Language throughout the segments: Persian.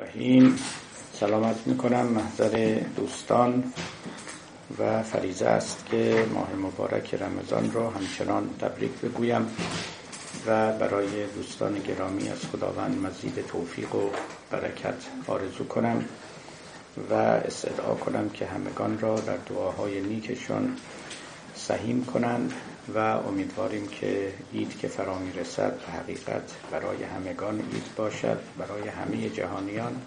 الرحیم. سلامت می‌کنم محضر دوستان و فریزه است که ماه مبارک رمضان را همچنان تبریک بگویم و برای دوستان گرامی از خداوند مزید توفیق و برکت آرزو کنم و استدعا کنم که همگان را در دعاهای نیکشان سهیم کنند. و امیدواریم که اید که فرا رسد به حقیقت برای همگان اید باشد برای همه جهانیان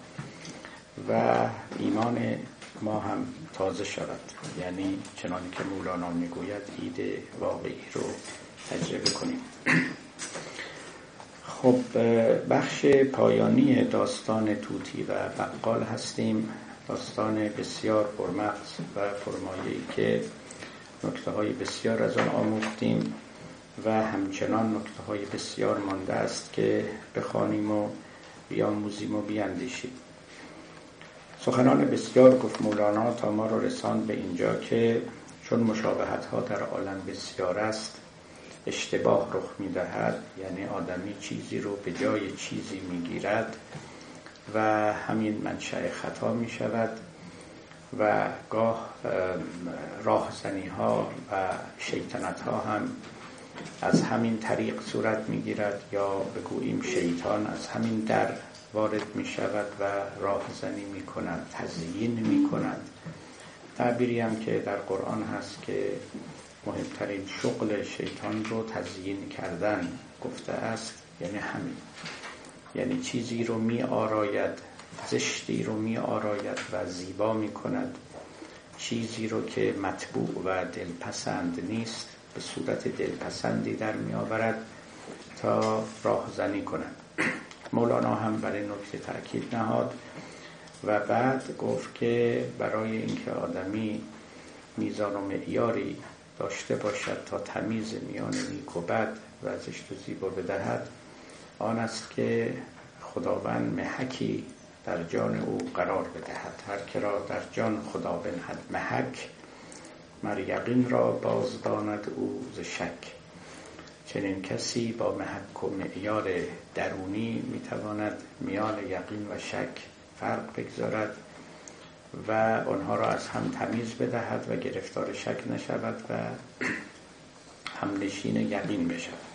و ایمان ما هم تازه شود. یعنی چنان که مولانا می‌گوید اید واقعی رو تجربه کنیم. خب بخش پایانی داستان توتی و بقال هستیم. داستان بسیار پرمغز و پرمایه‌ای که نکته های بسیار از آن آموختیم و همچنان نکته های بسیار مانده است که بخوانیم و بیاموزیم و بیاندیشیم. سخنان بسیار گفت مولانا تا ما رو رساند به اینجا که چون مشابهت ها در عالم بسیار است اشتباه رخ می دهد یعنی آدمی چیزی رو به جای چیزی می گیرد و همین منشأ خطا می شود و گاه راهزنی ها و شیطنت ها هم از همین طریق صورت می گیرد یا بگوییم شیطان از همین در وارد می شود و راهزنی می کند تزیین می کند تعبیری هم که در قرآن هست که مهمترین شغل شیطان رو تزیین کردن گفته است یعنی همین. یعنی چیزی رو می آراید زشتی رو می آراید و زیبا می کند چیزی رو که مطبوع و دلپسند نیست به صورت دلپسندی در می آورد تا راهزنی کند. مولانا هم برای نکته تاکید نهاد و بعد گفت که برای اینکه آدمی میزان و معیاری داشته باشد تا تمیز میان نیک و بد و زشت و زیبا بدهد آن است که خداوند محکی در جان او قرار بدهد. هر که را در جان خدا بنهد. محک مر یقین را بازداند او ز شک. چنین کسی با محک و معیار درونی می‌تواند میان یقین و شک فرق بگذارد و آنها را از هم تمیز بدهد و گرفتار شک نشود و همنشین یقین بشود.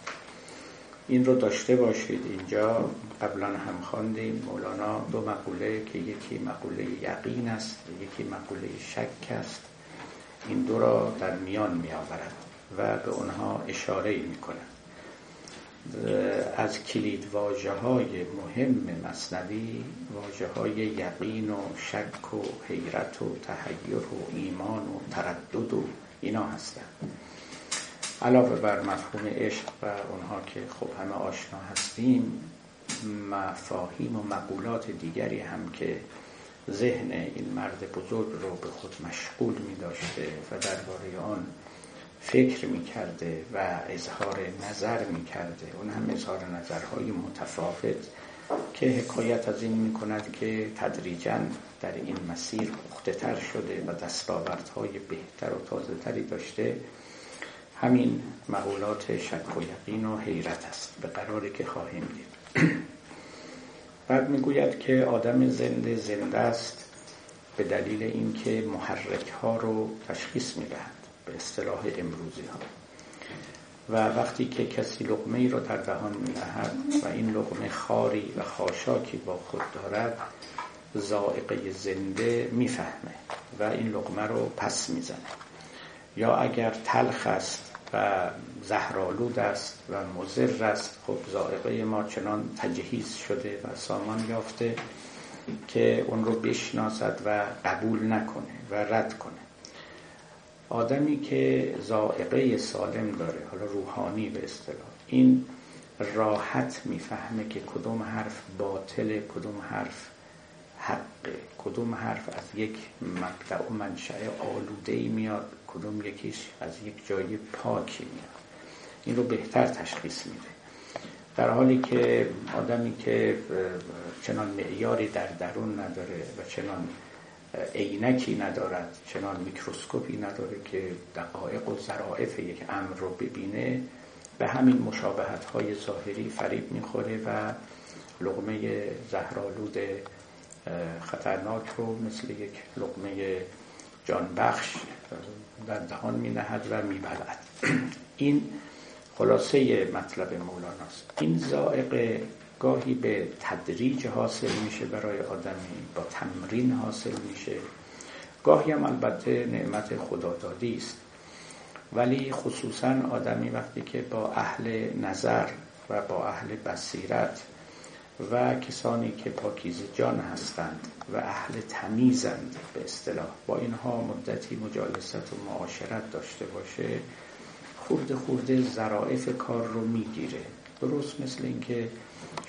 این رو داشته باشید. اینجا قبلا هم خواندیم. مولانا دو مقوله که یکی مقوله یقین است یکی مقوله شک است. این دو را در میان می آورد و به اونها اشاره می کند از کلید واجه های مهم مصنوی واجه های یقین و شک و حیرت و تحیر و ایمان و تردد و اینا هستند. علاوه بر مفهوم عشق و اونها که خب همه آشنا هستیم مفاهیم و مقولات دیگری هم که ذهن این مرد بزرگ رو به خود مشغول می داشته و درباره آن فکر می کرده و اظهار نظر می کرده اون هم اظهار نظرهای متفاوت که حکایت از این می کند که تدریجا در این مسیر پخته شده و دستاوردهای بهتر و تازه تری داشته. همین مقولات شک و یقین و حیرت است. به قراری که خواهیم دید. بعد می‌گوید که آدم زنده زنده است به دلیل اینکه محرک ها رو تشخیص می‌دهد به اصطلاح امروزی ها و وقتی که کسی لقمه ای را در دهان می‌دهد و این لقمه خاری و خاشاکی با خود دارد زائقه زنده می‌فهمه و این لقمه رو پس می‌زنه. یا اگر تلخ است و زهرالود است و مزر است. خب زائقه ما چنان تجهیز شده و سامان یافته که اون رو بشناسد و قبول نکنه و رد کنه. آدمی که زائقه سالم داره حالا روحانی به اصطلاح این راحت می‌فهمه که کدوم حرف باطل کدوم حرف حقه کدوم حرف از یک مبدع و منشأ آلوده ای میاد. کدوم یکیش از یک جای پاکی میاد. این رو بهتر تشخیص میده. در حالی که آدمی که چنان معیاری در درون نداره و چنان عینکی ندارد چنان میکروسکوپی نداره که دقایق و ظرائف یک امر رو ببینه به همین مشابهت های ظاهری فریب می‌خوره و لغمه زهرالود خطرناک رو مثل یک لقمه جانبخش در دهان می نهد و می بلد. این خلاصه مطلب مولاناست این زائقه گاهی به تدریج حاصل میشه برای آدمی با تمرین حاصل میشه. گاهی هم البته نعمت خدادادی است. ولی خصوصا آدمی وقتی که با اهل نظر و با اهل بصیرت و کسانی که پاکیز جان هستند و اهل تمیزند به اصطلاح. با اینها مدتی مجالست و معاشرت داشته باشه خورده خورده ظرائف کار رو می‌گیره. درست مثل اینکه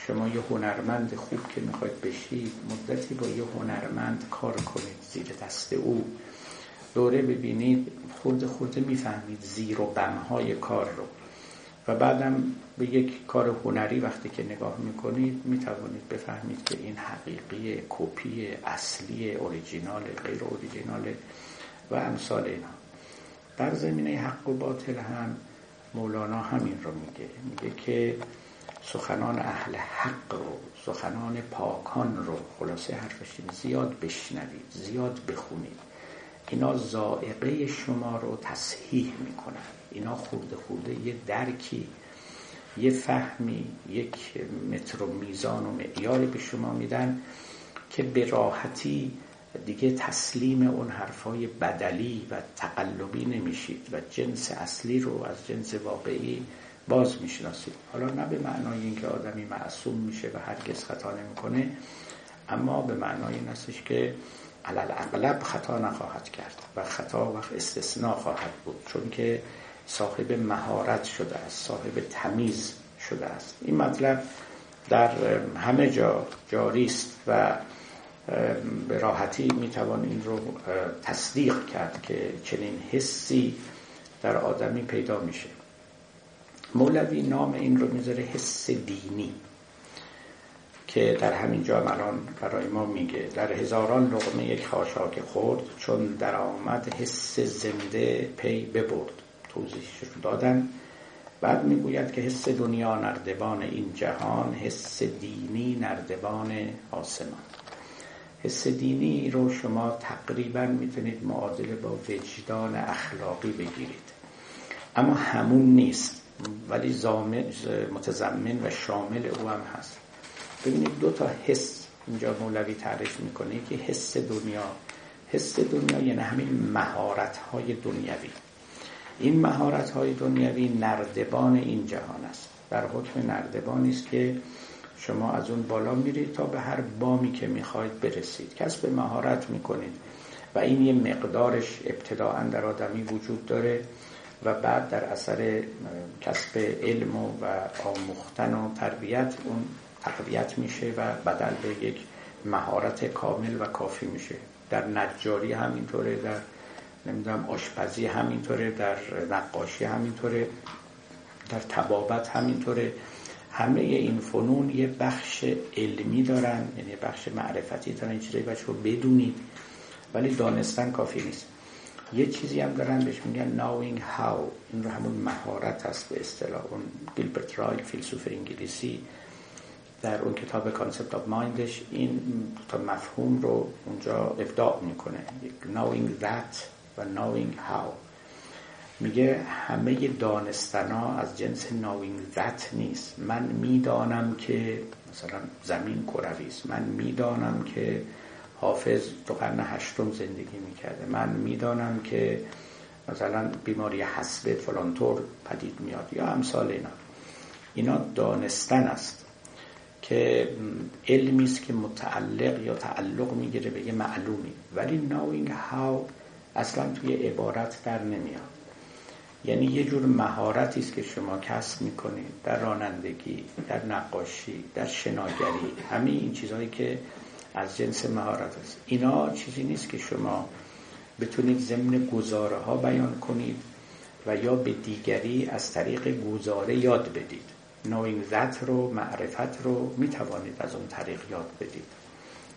شما یه هنرمند خوب که می‌خواید بشید مدتی با یه هنرمند کار کنید زیر دست او. دوره ببینید خورده خورده می‌فهمید زیر و بمهای کار رو. بعدم به یک کار هنری وقتی که نگاه می‌کنید می‌توانید بفهمید که این حقیقی کپی اصلی اوریجینال غیر اوریجینال و امثال اینا در زمینه حق و باطل هم مولانا همین رو میگه. میگه که سخنان اهل حق رو سخنان پاکان رو خلاصه حرفش زیاد بشنوید زیاد بخونید. اینا زائقه شما رو تصحیح می‌کنن. اینا خورده خورده یه درکی یه فهمی یک متر و میزان و معیاری به شما میدن که به راحتی دیگه تسلیم اون حرفای بدلی و تقلبی نمیشید و جنس اصلی رو از جنس واقعی باز می‌شناسید. حالا نه به معنای اینکه آدمی معصوم میشه و هرگز خطا نمی‌کنه اما به معنای این هستش که علل اغلب خطا نخواهد کرد و خطا وقت استثناء خواهد بود چون که صاحب مهارت شده است صاحب تمیز شده است. این مطلب در همه جا جاری است و به راحتی می‌توان این رو تصدیق کرد که چنین حسی در آدمی پیدا میشه. مولوی نام این رو می‌ذاره حس دینی. که در همین جا الان برای ما میگه. در هزاران لغمه یک خاشاک خورد چون در آمد حس زنده پی ببرد. توضیحش رو دادن. بعد می‌گوید که حس دنیا نردبان این جهان حس دینی نردبان آسمان. حس دینی رو شما تقریبا می‌تونید معادله با وجدان اخلاقی بگیرید. اما همون نیست. ولی متضمن و شامل او هم هست. ببینید دو تا حس اینجا مولوی تعریف می‌کنه. که حس دنیا. حس دنیا یعنی همین مهارت های دنیوی این مهارت های دنیوی نردبان این جهان است. در حکم نردبانی است که شما از اون بالا میرید تا به هر بامی که می‌خواید برسید. کسب مهارت می‌کنید. و این یه مقدارش ابتداعا در آدمی وجود داره و بعد در اثر کسب علم و آموختن و تربیت اون تقویت میشه و بدل به یک مهارت کامل و کافی میشه. در نجاری همینطوره در نمی‌دونم آشپزی همینطوره در نقاشی همینطوره در تبابت همینطوره. همه این فنون یه بخش علمی دارن یعنی بخش معرفتی دارن این چیزایی بچه بدونید ولی دانستن کافی نیست. یه چیزی هم دارن بهش میگن knowing how. این رو همون مهارت هست به اصطلاح. اون گیلبرت رایل فیلسوف انگلیسی در اون کتاب Concept of Mind ش این تا مفهوم رو اونجا ابداع می‌کنه. Knowing that و knowing how. میگه همه دانستنا از جنس knowing that نیست. من می‌دانم که مثلا زمین کروی است. من می‌دانم که حافظ تو قرن هشتم زندگی می‌کرده. من می‌دانم که مثلا بیماری حسب فلانطور پدید میاد یا امثال اینا. اینا دانستن است. که علمی است که متعلق یا تعلق می‌گیره به یه معلومی. ولی knowing how اصلا توی عبارت در نمیاد. یعنی یه جور مهارتی است که شما کسب می‌کنید در رانندگی در نقاشی در شناگری همه این چیزهایی که از جنس مهارت است. اینا چیزی نیست که شما بتونید ضمن گزاره ها بیان کنید و یا به دیگری از طریق گزاره یاد بدید. ذات رو معرفت رو می‌توانید از اون طریق یاد بدید.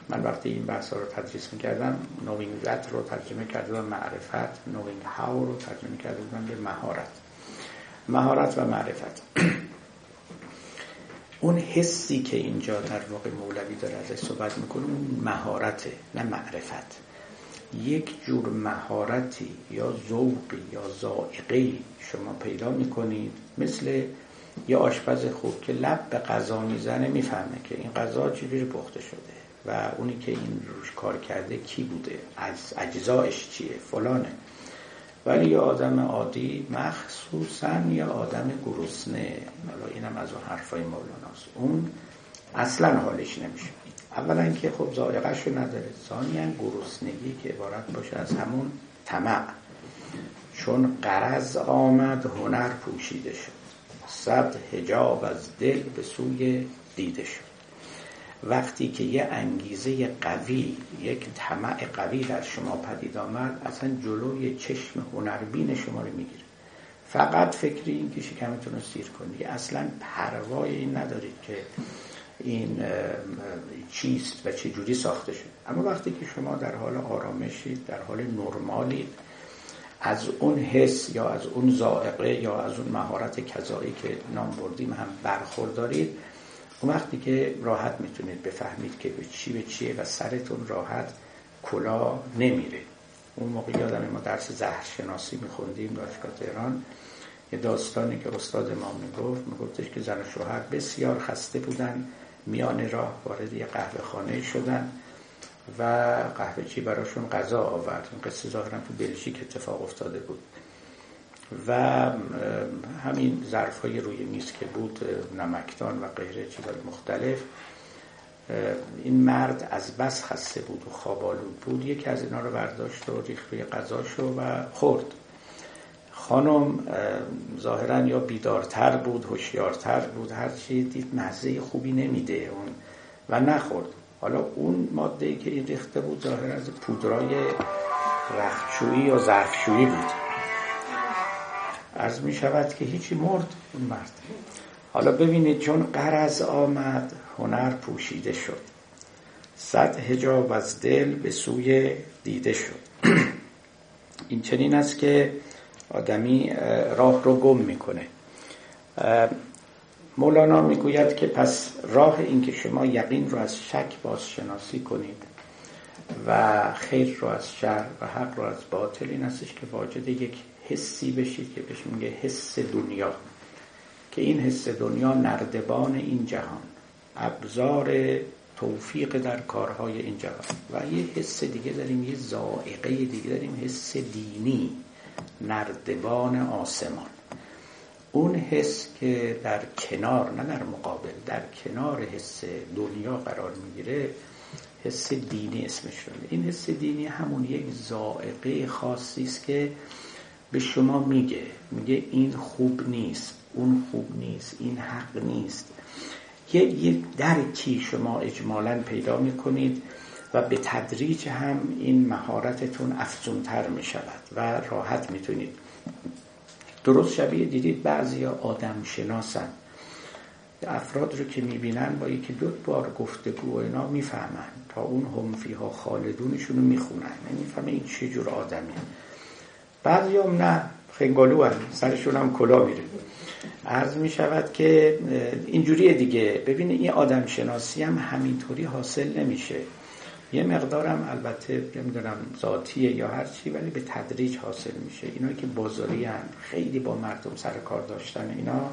من وقتی این بحث رو تدریس می‌کردم نوین ذات رو ترجمه کرده معرفت نوین هاو رو ترجمه کرده بودم به مهارت. مهارت و معرفت. اون حسی که اینجا در واقع مولوی داره ازش صحبت می‌کنه اون مهارته نه معرفت. یک جور مهارتی یا ذوقی یا ذائقه شما پیدا می‌کنید مثل یه آشپز خوب که لب به غذا می‌زنه می‌فهمه که این غذا چجوری پخته شده و اونی که این روش کار کرده کی بوده از اجزایش چیه فلانه. ولی یه آدم عادی مخصوصا یه آدم گرسنه حالا اینم از اون حرفای مولاناست. اون اصلا حالش نمیشه. اولا که خب ذائقه‌شو نداره ثانیا گرسنگی که عبارت باشه از همون طمع. چون قرض آمد هنر پوشیده شد. صد هجاب از دل به سوی دیده شد. وقتی که یه انگیزه قوی یک طمع قوی در شما پدید آمد اصلا جلوی چشم هنربین شما رو می‌گیره. فقط فکری این که شکمتون رو سیر کنید. اصلا پروای این ندارید که این چیست و چه جوری ساخته شد. اما وقتی که شما در حال آرامشید در حال نرمالید از اون حس یا از اون زائقه یا از اون مهارت کذایی که نام بردیم هم برخوردارید اون وقتی که راحت می‌تونید بفهمید که به چی به چیه و سرتون راحت کلا نمیره. اون موقع یادم ما درس زهرشناسی میخوندیم دانشگاه تهران. یه داستانی که استاد ما می‌گفت میگفتش که زن و شوهر بسیار خسته بودن میان راه وارد یه قهوه خانه شدن. و قهوه چی براشون غذا آورد. این قصه ظاهرا تو بلژیک اتفاق افتاده بود. و همین ظرف های روی میز که بود نمکدان و غیره چیزهای مختلف این مرد از بس خسته بود و خوابالود بود. یکی از اینا رو برداشت و ریخت روی غذاشو و خورد. خانم ظاهرا یا بیدارتر بود هوشیارتر بود. هر چی دید مزه خوبی نمیده اون و نخورد. حالا اون ماده که این ریخته بود ظاهر از پودرای رختشویی یا ظرفشویی بود. از می شود که هیچی مرد اون مرد. حالا ببینید چون قرض آمد هنر پوشیده شد. صد هجاب از دل به سوی دیده شد. این چنین است که آدمی راه رو گم می‌کنه. مولانا می‌گوید که پس راه این که شما یقین رو از شک بازشناسی کنید و خیر رو از شر و حق رو از باطل این استش که واجد یک حسی بشید که بهش میگه حس دنیا. که این حس دنیا نردبان این جهان. ابزار توفیق در کارهای این جهان. و یه حس دیگه داریم یه زائقه دیگه داریم حس دینی نردبان آسمان. اون حس که در کنار نه در مقابل در کنار حس دنیا قرار می‌گیره حس دینی اسمش رو این حس دینی همون یک زائقه خاصی است که به شما میگه. میگه این خوب نیست اون خوب نیست این حق نیست. یه, درکی شما اجمالا پیدا می‌کنید و به تدریج هم این مهارتتون افزونتر می شود و راحت می‌تونید. درست شبیه دیدید بعضی آدم شناسن. افراد رو که می‌بینن با یکی دو بار گفتگو و اینا می‌فهمن. تا اون همفی ها خالدونشون رو می‌خونن. نمی‌فهمه این چه جور آدمی بعضی هم نه. خنگالو هم سرشون هم کلا میره. عرض می شود که اینجوریه دیگه. ببینید این آدم شناسی هم همینطوری حاصل نمیشه. یه مقدارم البته نمی‌دونم ذاتیه یا هر چی ولی به تدریج حاصل میشه. اینا که بازاری هم خیلی با مردم سر کار داشتن اینا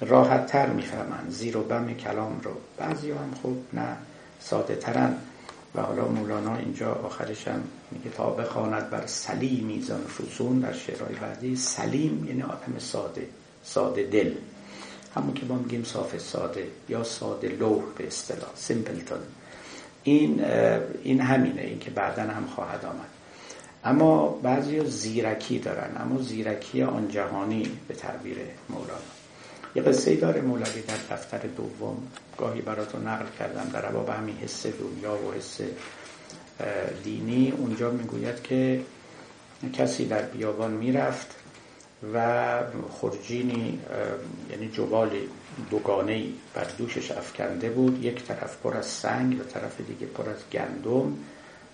راحت تر می‌فهمن. زیر و بم کلام رو. بعضی هم خب نه ساده ترن و حالا مولانا اینجا آخرش هم میگه تا بخواند بر سلیم میزان فسون در شعرهای بعدی. سلیم یعنی آدم ساده ساده دل. همون که ما میگیم صاف ساده یا ساده لوح به اصطلاح. سیمپلتون. این این همینه این که بعدا هم خواهد آمد. اما بعضی زیرکی دارن. اما زیرکی آن جهانی به تعبیر مولانا. یه قصه داره مولوی در دفتر دوم. گاهی براتون نقل کردم. در باب همین حس دنیا و حس دینی. اونجا می‌گوید که کسی در بیابان می‌رفت و خرجینی یعنی جبالی دوگانه بر دوشش افکنده بود. یک طرف پر از سنگ و طرف دیگه پر از گندم.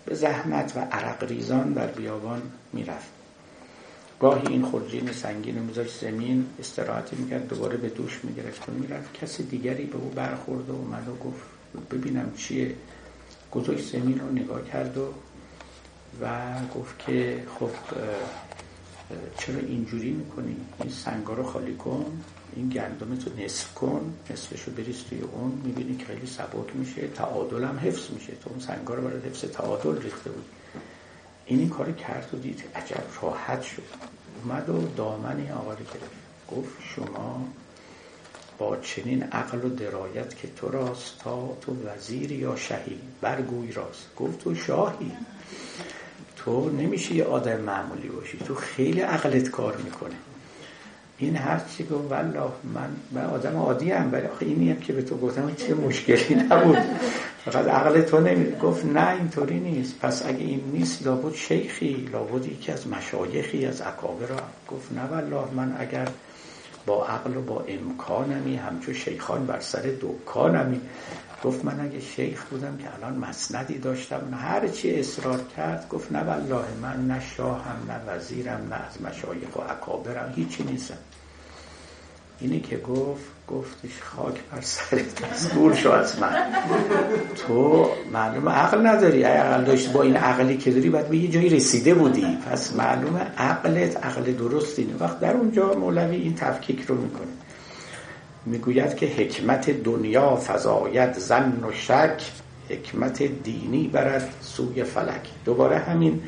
به زحمت و عرق ریزان در بیابان می‌رفت. گاهی این خورجین سنگین رو میذاشت زمین. استراحتی می‌کرد. دوباره به دوش می‌گرفت و می‌رفت. کسی دیگری به او برخورد و اومد و گفت ببینم چیه. گذاشت زمین رو نگاه کرد و و گفت که خب چرا اینجوری می‌کنی؟ این سنگا رو خالی کن. این گندم تو نصف کن نصفشو بریز توی اون می‌بینی که خیلی سبک میشه تعادل هم حفظ میشه. تو اون سنگا رو برای حفظ تعادل ریخته بود این این کار کرد و دید. عجب راحت شد. اومد و دامن این آقا گرفت. گفت شما با چنین عقل و درایت که تو راست تا تو وزیر یا شهی برگوی راست. گفت تو شاهی. تو نمیشه یه آدم معمولی باشی. تو خیلی عقلت کار می‌کنه. این هر چی گفت والله من من آدم عادی ام ولی آخه اینی هم که به تو گفتم چه مشکلی نبود. فقط عقل تو نمی گفت نه اینطوری نیست. پس اگه این نیست لابد شیخی لابد یکی از مشایخی از اکابر گفت نه والله من اگر با عقل و با امکانمی همچون شیخان بر سر دکانمی. گفت من اگه شیخ بودم که الان مسندی داشتم هر چی اصرار کرد گفت نه والله من نه شاهم نه وزیرم نه از مشایخ و اکابرم هیچی نیستم. اینی که گفت گفتش خاک بر سرت دور شو از من. تو معلوم عقل نداری. عقل داشت با این عقلی که داری باید به یه جایی رسیده بودی. پس معلومه عقلت عقل درست اینه وقت در اونجا مولوی این تفکیک رو می‌کنه. می‌گوید که حکمت دنیا فضایت زن و شک حکمت دینی برد سوی فلک. دوباره همین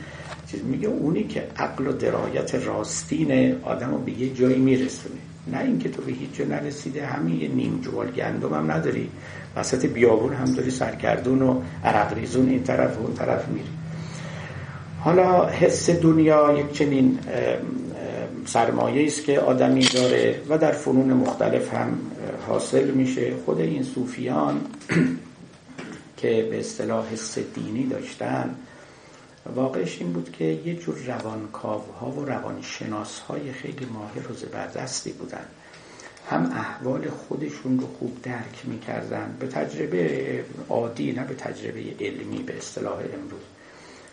چیز میگه. اونی که عقل و درایت راستین آدم رو به یه جایی میرسونه. نه اینکه تو به هیچ جا نرسیده همین یه نیم جوال گندم هم نداری. وسط بیابون هم داری سرگردون و عرق ریزون این طرف و اون طرف میری. حالا حس دنیا یک چنین سرمایه است که آدمی داره و در فنون مختلف هم حاصل میشه. خود این صوفیان که به اصطلاح حس دینی داشتن واقعش این بود که یه جور روانکاوها و روانشناس های خیلی ماهر و زبردستی بودن. هم احوال خودشون رو خوب درک می‌کردن به تجربه عادی نه به تجربه علمی به اصطلاح امروز.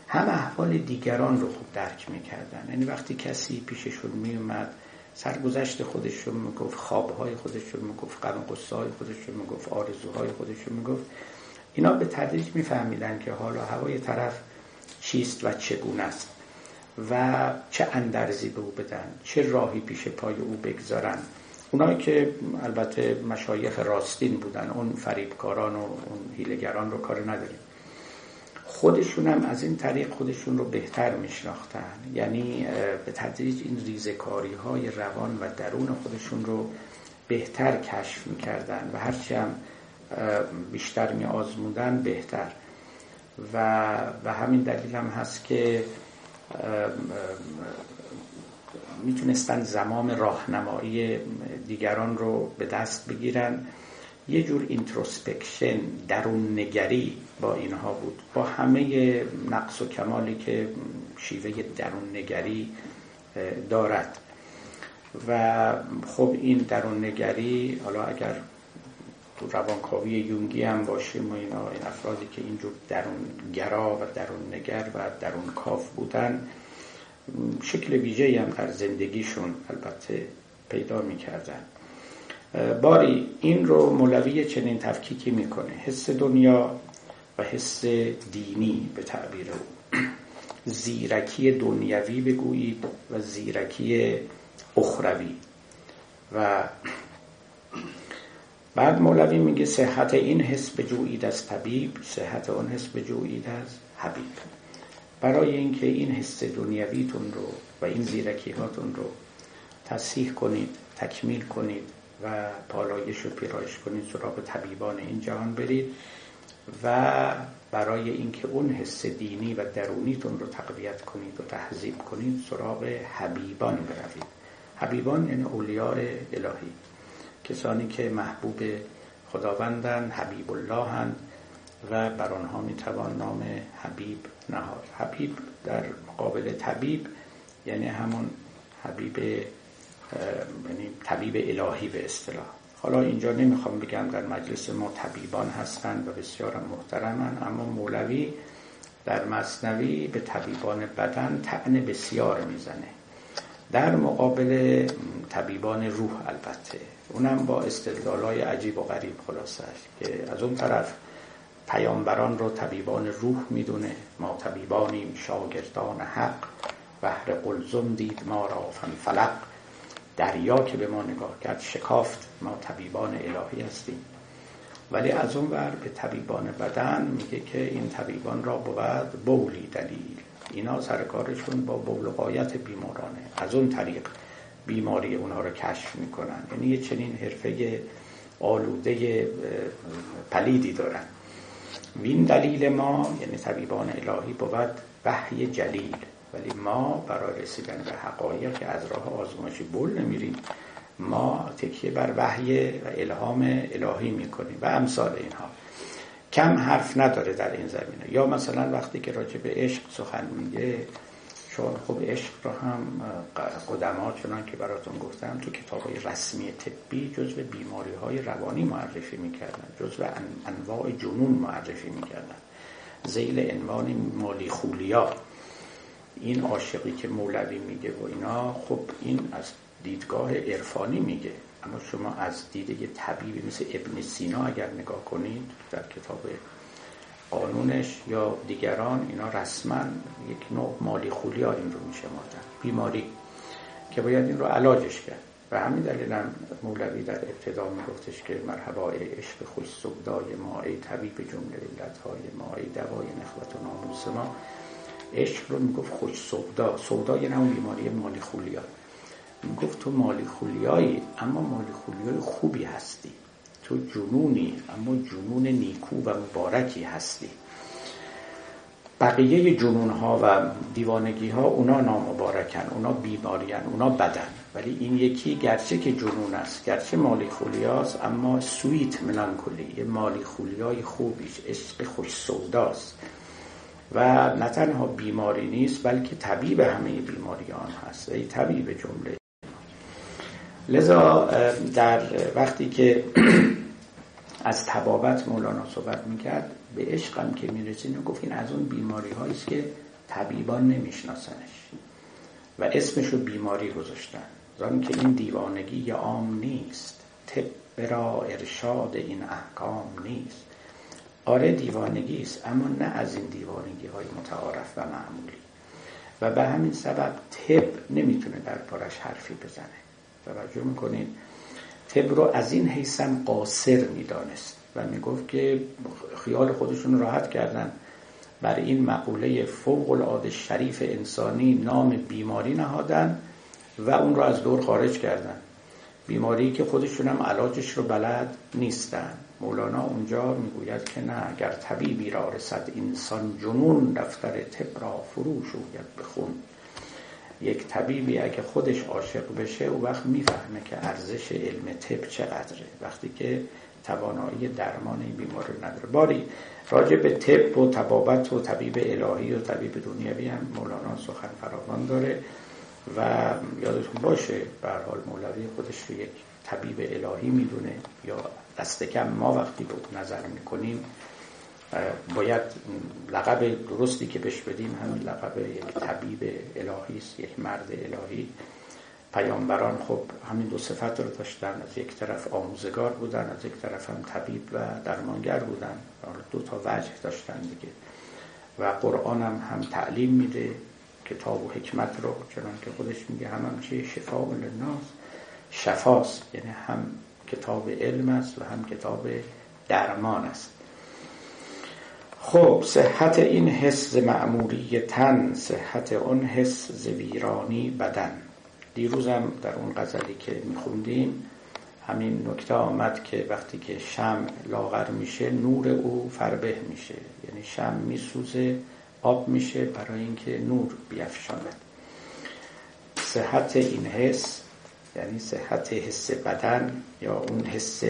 هم احوال دیگران رو خوب درک می‌کردن. یعنی وقتی کسی پیششون میومد سرگذشت خودشون می‌گفت خوابهای خودشون می‌گفت غم های خودشون می‌گفت آرزوهای خودشون می‌گفت اینا به تدریج میفهمیدن که حالا هوای طرف چیست و چگونه است و چه اندرزی به او بدن چه راهی پیش پای او بگذارن. اونایی که البته مشایخ راستین بودن اون فریبکاران و اون هیلگران رو کار نداریم. خودشون هم از این طریق خودشون رو بهتر میشناختن. یعنی به تدریج این ریزکاری های روان و درون خودشون رو بهتر کشف می‌کردن و هرچی هم بیشتر می بهتر. و و همین دلیل هم هست که می‌تونستن زمام راهنمایی دیگران رو به دست بگیرن. یه جور introspection درون نگری با اینها بود. با همه نقص و کمالی که شیوه درون نگری دارد. و خب این درون نگری حالا اگر روانکاوی یونگی هم باشیم و اینا این افرادی که اینجور درون گرا و درون نگر و درون کاف بودن شکل ویژه هم در زندگیشون البته پیدا می‌کردن. باری این رو مولوی چنین تفکیکی می‌کنه. حس دنیا و حس دینی به تعبیر او. زیرکی دنیوی بگویید و زیرکی اخروی. و بعد مولوی میگه صحت این حس بجویید از طبیب صحت اون حس بجویید از حبیب. برای اینکه این حس دنیویتون رو و این زیرکی هاتون رو تصحیح کنید تکمیل کنید و پالایش و پیرایش کنید سراغ طبیبان این جهان برید و برای اینکه اون حس دینی و درونیتون رو تقویت کنید و تحذیب کنید سراغ حبیبان بروید. حبیبان یعنی اولیاء الهی. کسانی که محبوب خداوندن حبیب الله هن و بر آنها می‌توان نام حبیب نهاد. حبیب در مقابل طبیب یعنی همون حبیب یعنی طبیب الهی به اصطلاح. حالا اینجا نمی‌خوام بگم در مجلس ما طبیبان هستند و بسیار محترمن اما مولوی در مصنوی به طبیبان بدن تعنی بسیار می‌زنه. در مقابل طبیبان روح البته. اونم با استدلالای عجیب و غریب خلاصش که از اون طرف پیامبران رو طبیبان روح می‌دونه ما طبیبانیم شاگردان حق بحر قلزم دید ما را فلق دریا که به ما نگاه کرد شکافت ما طبیبان الهی هستیم. ولی از اون ور به طبیبان بدن میگه که این طبیبان را بود بولی دلیل. اینا سرکارشون با بول قایت بیمارانه. از اون طریق بیماری اونها رو کشف می‌کنن. یعنی یه چنین حرفه آلوده پلیدی دارن. وین دلیل ما یعنی طبیبان الهی بود وحی جلیل. ولی ما برای رسیدن به حقایق که از راه آزمایشی بول نمیریم ما تکیه بر وحی و الهام الهی می‌کنیم و امثال اینها. کم حرف نداره در این زمینه. یا مثلا وقتی که راجع به عشق سخن میگه چون خب عشق رو هم قدما چنان که براتون گفتم تو کتاب رسمی طبی جزو بیماری های روانی معرفی می‌کردن جزو انواع جنون معرفی می‌کردن. زیل عنوان مالی خولیا. این عاشقی که مولوی میگه و اینا خب این از دیدگاه عرفانی میگه. اما شما از دید یه طبیبی مثل ابن سینا اگر نگاه کنید در کتاب قانونش یا دیگران اینا رسما یک نوع مالی خولیا این رو میشه مادن بیماری که باید این رو علاجش کرد. و همین دلیل هم مولوی در ابتدا میگفتش که مرحبا ای عشق خوش سودای ما ای طبیب جمله علتهای ما ای دوای نخوت و ناموس ما. عشق رو می‌گفت خوش سودا سودا یه نوع بیماری مالی خولیا. می‌گفت تو مالی خولیایی اما مالی خولیای خوبی هستی. تو جنونی اما جنون نیکو و مبارکی هستی. بقیه جنون ها و دیوانگی ها اونا نامبارکن اونا بیمارین اونا بدن. ولی این یکی گرچه که جنون است گرچه مالی خولیاست اما سویت ملانکولی یه مالی خولیای خوبیش عشق خوش سوداست. و نه تنها بیماری نیست بلکه طبیب همه بیماریان هست. ای طبیب جمله. لذا در وقتی که از تبابت مولانا صحبت می‌کرد به عشقم که می‌رسید گفت این از اون بیماری هاییست که طبیبان نمیشناسنش و اسمشو بیماری گذاشتن. زن که این دیوانگی عام نیست طب را ارشاد این احکام نیست. آره دیوانگی است اما نه از این دیوانگی های متعارف و معمولی. و به همین سبب طب نمی‌تونه در پارش حرفی بزنه. توجه می‌کنین طب رو از این حیثم قاصر می‌دانست و می‌گفت که خیال خودشون راحت کردن. بر این مقوله فوق العاده شریف انسانی نام بیماری نهادن و اون رو از دور خارج کردن. بیماری که خودشون هم علاجش رو بلد نیستن. مولانا اونجا می‌گوید که نه اگر طبیبی را رسد انسان جنون دفتر طب را فرو شوید بخون یک طبیبی اگه خودش عاشق بشه او وقت می‌فهمه که ارزش علم طب چقدره. وقتی که توانایی درمان این بیمار رو نداره. باری راجع به طب و طبابت و طبیب الهی و طبیب دنیوی هم مولانا سخن فراوان داره و یادتون باشه به حال مولوی خودش رو یک طبیب الهی می‌دونه. یا دست کم ما وقتی به نظر می‌کنیم باید لقب درستی که بهش بدیم همین لقب یک طبیب الهی است یک مرد الهی. پیامبران خب همین دو صفت رو داشتن از یک طرف آموزگار بودن از یک طرف هم طبیب و درمانگر بودن. دو تا وجه داشتن دیگه. و قرآن هم, هم تعلیم میده کتاب و حکمت رو چنان که خودش میگه هم هم چه شفا للناس شفاست. یعنی هم کتاب علم است و هم کتاب درمان است. خب صحت این حس معمولی تن صحت اون حس زویرانی بدن. دیروزم در اون غزلی که میخوندیم همین نکته آمد که وقتی که شم لاغر میشه نور او فربه میشه. یعنی شم میسوزه آب میشه برای اینکه نور بیفشاند. صحت این حس یعنی صحت حس بدن یا اون حس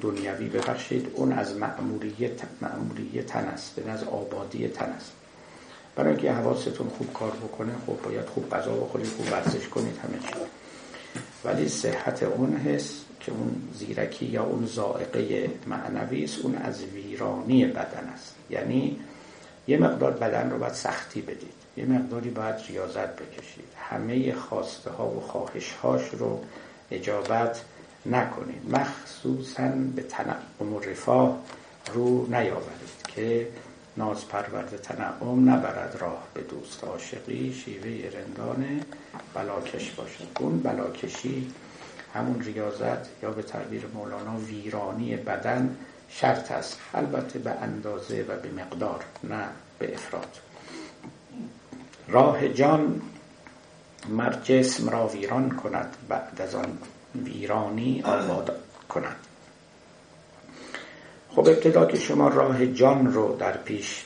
دنیوی ببخشید اون از معمولیت معمولیت تن است به از آبادی تن است. برای اینکه حواستون خوب کار بکنه خب باید خوب غذا بخورید خوب ورزش کنید همه چی. ولی صحت اون حس که اون زیرکی یا اون زائقه معنوی است اون از ویرانی بدن است. یعنی یه مقدار بدن رو باید سختی بدید. یه مقداری باید ریاضت بکشید. همه خواسته ها و خواهش هاش رو اجابت نکنید. مخصوصا به تنعم و رفاه رو نیاورید که ناز پرورد تنعم نبرد راه به دوست عاشقی شیوه رندان بلاکش باشد. اون بلاکشی همون ریاضت یا به تعبیر مولانا ویرانی بدن شرط است. البته به اندازه و به مقدار نه به افراد. راه جان مر جسم را ویران کند بعد از آن ویرانی آباد کند. خب ابتدا که شما راه جان رو در پیش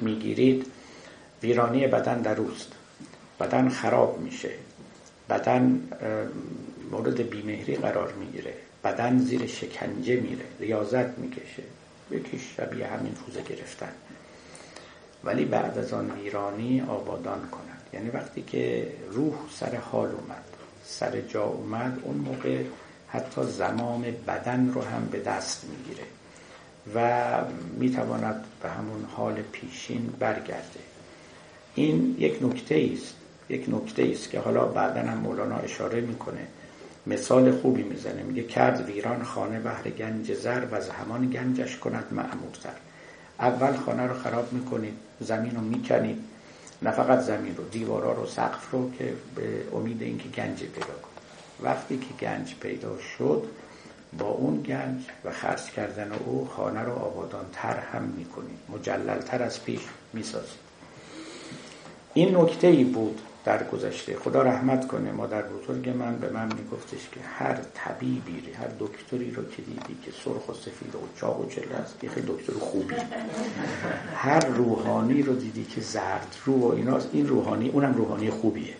می‌گیرید ویرانی بدن در اوست. بدن خراب میشه. بدن مورد بیمهری قرار می‌گیره. بدن زیر شکنجه میره. ریاضت می‌کشه. یکیش شبیه همین روزه گرفتن. ولی بعد از آن ویرانی آبادان کند یعنی وقتی که روح سر حال اومد سر جا اومد اون موقع حتی زمام بدن رو هم به دست می‌گیره و می‌تواند به همون حال پیشین برگرده. این یک نکته است. یک نکته است که حالا بعدا هم مولانا اشاره می‌کنه. مثال خوبی می‌زنه. میگه کرد ویران خانه بهر گنج زر و از همان گنجش کند معمورتر اول خانه رو خراب می‌کنید زمین رو می‌کنید. نه فقط زمین رو دیوارا رو سقف رو که به امید اینکه گنج پیدا کنید وقتی که گنج پیدا شد با اون گنج و خرج کردن او خانه رو آبادانتر هم می‌کنید. مجللتر از پیش می‌سازید. این نکته ای بود در گذشته. خدا رحمت کنه. مادر بزرگ من به من میگفتش که هر طبیبی هر دکتری رو که دیدی که سرخ و سفید و چاق و چله است خیلی دکتر خوبی. هر روحانی رو دیدی که زرد رو و ایناست این روحانی اونم روحانی خوبیه.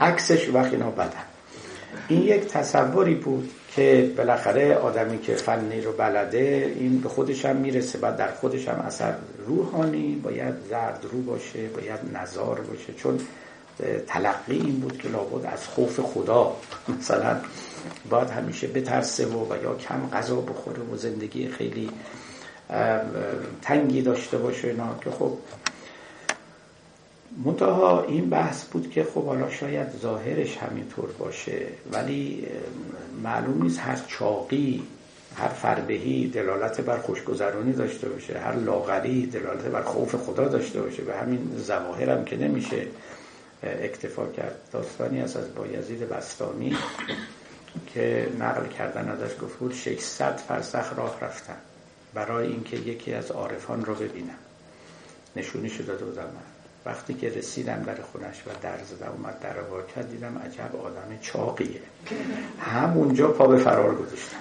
عکسش وقت اینا بدن. این یک تصوری بود که بالاخره آدمی که فنی رو بلده این به خودش هم می‌رسه بعد در خودش هم اثر روحانی باید زرد رو باشه باید نظار باشه. چون تلقی این بود که لابد از خوف خدا. مثلا باید همیشه بترسه و, و یا کم غذا بخوره و زندگی خیلی تنگی داشته باشه اینا. که خب منتها این بحث بود که خب حالا شاید ظاهرش همینطور باشه ولی معلوم نیست هر چاقی هر فربهی دلالت بر خوشگذرانی داشته باشه هر لاغری دلالت بر خوف خدا داشته باشه به همین ظواهر هم که نمیشه. اکتفا کرد. داستانی است از بایزید بستانی که نقل کردن ازش گفت بود 600 فرسخ راه رفتن برای اینکه یکی از عارفان رو ببینم. نشونی شده دادم من وقتی که رسیدم در خونش و در زده اومد در واکت دیدم عجب آدم چاقیه. همونجا پا به فرار گذاشتم.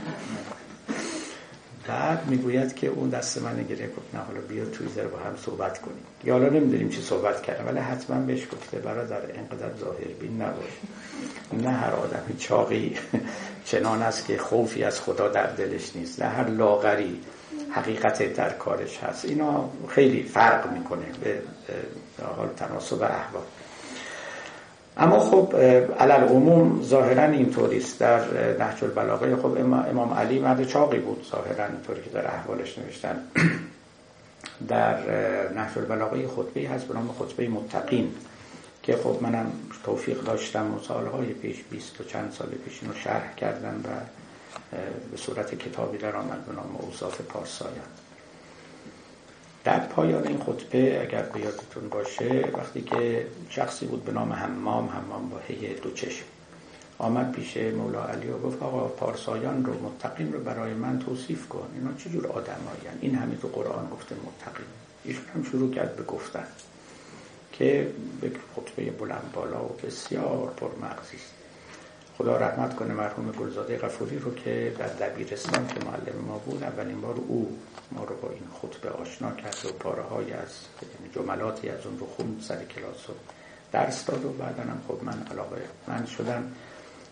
بعد می‌گوید که اون دست من گرفت گفت نه حالا بیا توی ذره با هم صحبت کنیم. یا حالا نمی‌دونیم چی صحبت کردم ولی حتما بهش گفته برادر اینقدر ظاهر بین نباش. نه هر آدم چاقی چنان است که خوفی از خدا در دلش نیست. نه هر لاغری حقیقت در کارش هست. اینا خیلی فرق می‌کنه به حال تناسب احوال. اما خب علل عموم ظاهرا اینطوری است. در نهج البلاغه خب امام علی مرد چاقی بود ظاهرا اینطوری که در احوالش نوشتن. در نهج البلاغه خطبه هست به نام خطبه متقین که خب منم توفیق داشتم و سالهای پیش بیست و چند سال پیش اینو شرح کردم و به صورت کتابی در آمد به نام اوصاف پارسایان. در پایان این خطبه اگر به یادتون باشه وقتی که شخصی بود به نام حمام حمام با هی دو چشم آمد پیش مولا علی و گفت آقا پارسایان رو متقین رو برای من توصیف کن. اینا چجور آدم آین این همه تو قرآن گفته متقین. ایشون هم شروع کرد به گفتن که به خطبه بلند بالا و بسیار پرمغزی است. خدا رحمت کنه مرحوم گلزاده غفوری رو که در دبیرستان که معلم ما بود اولین بار او ما رو با این خطبه آشنا کرد و پاره های از یعنی جملاتی از اون رو خوند سر کلاس و درس داد و بعدا هم خب من علاقه من شدم.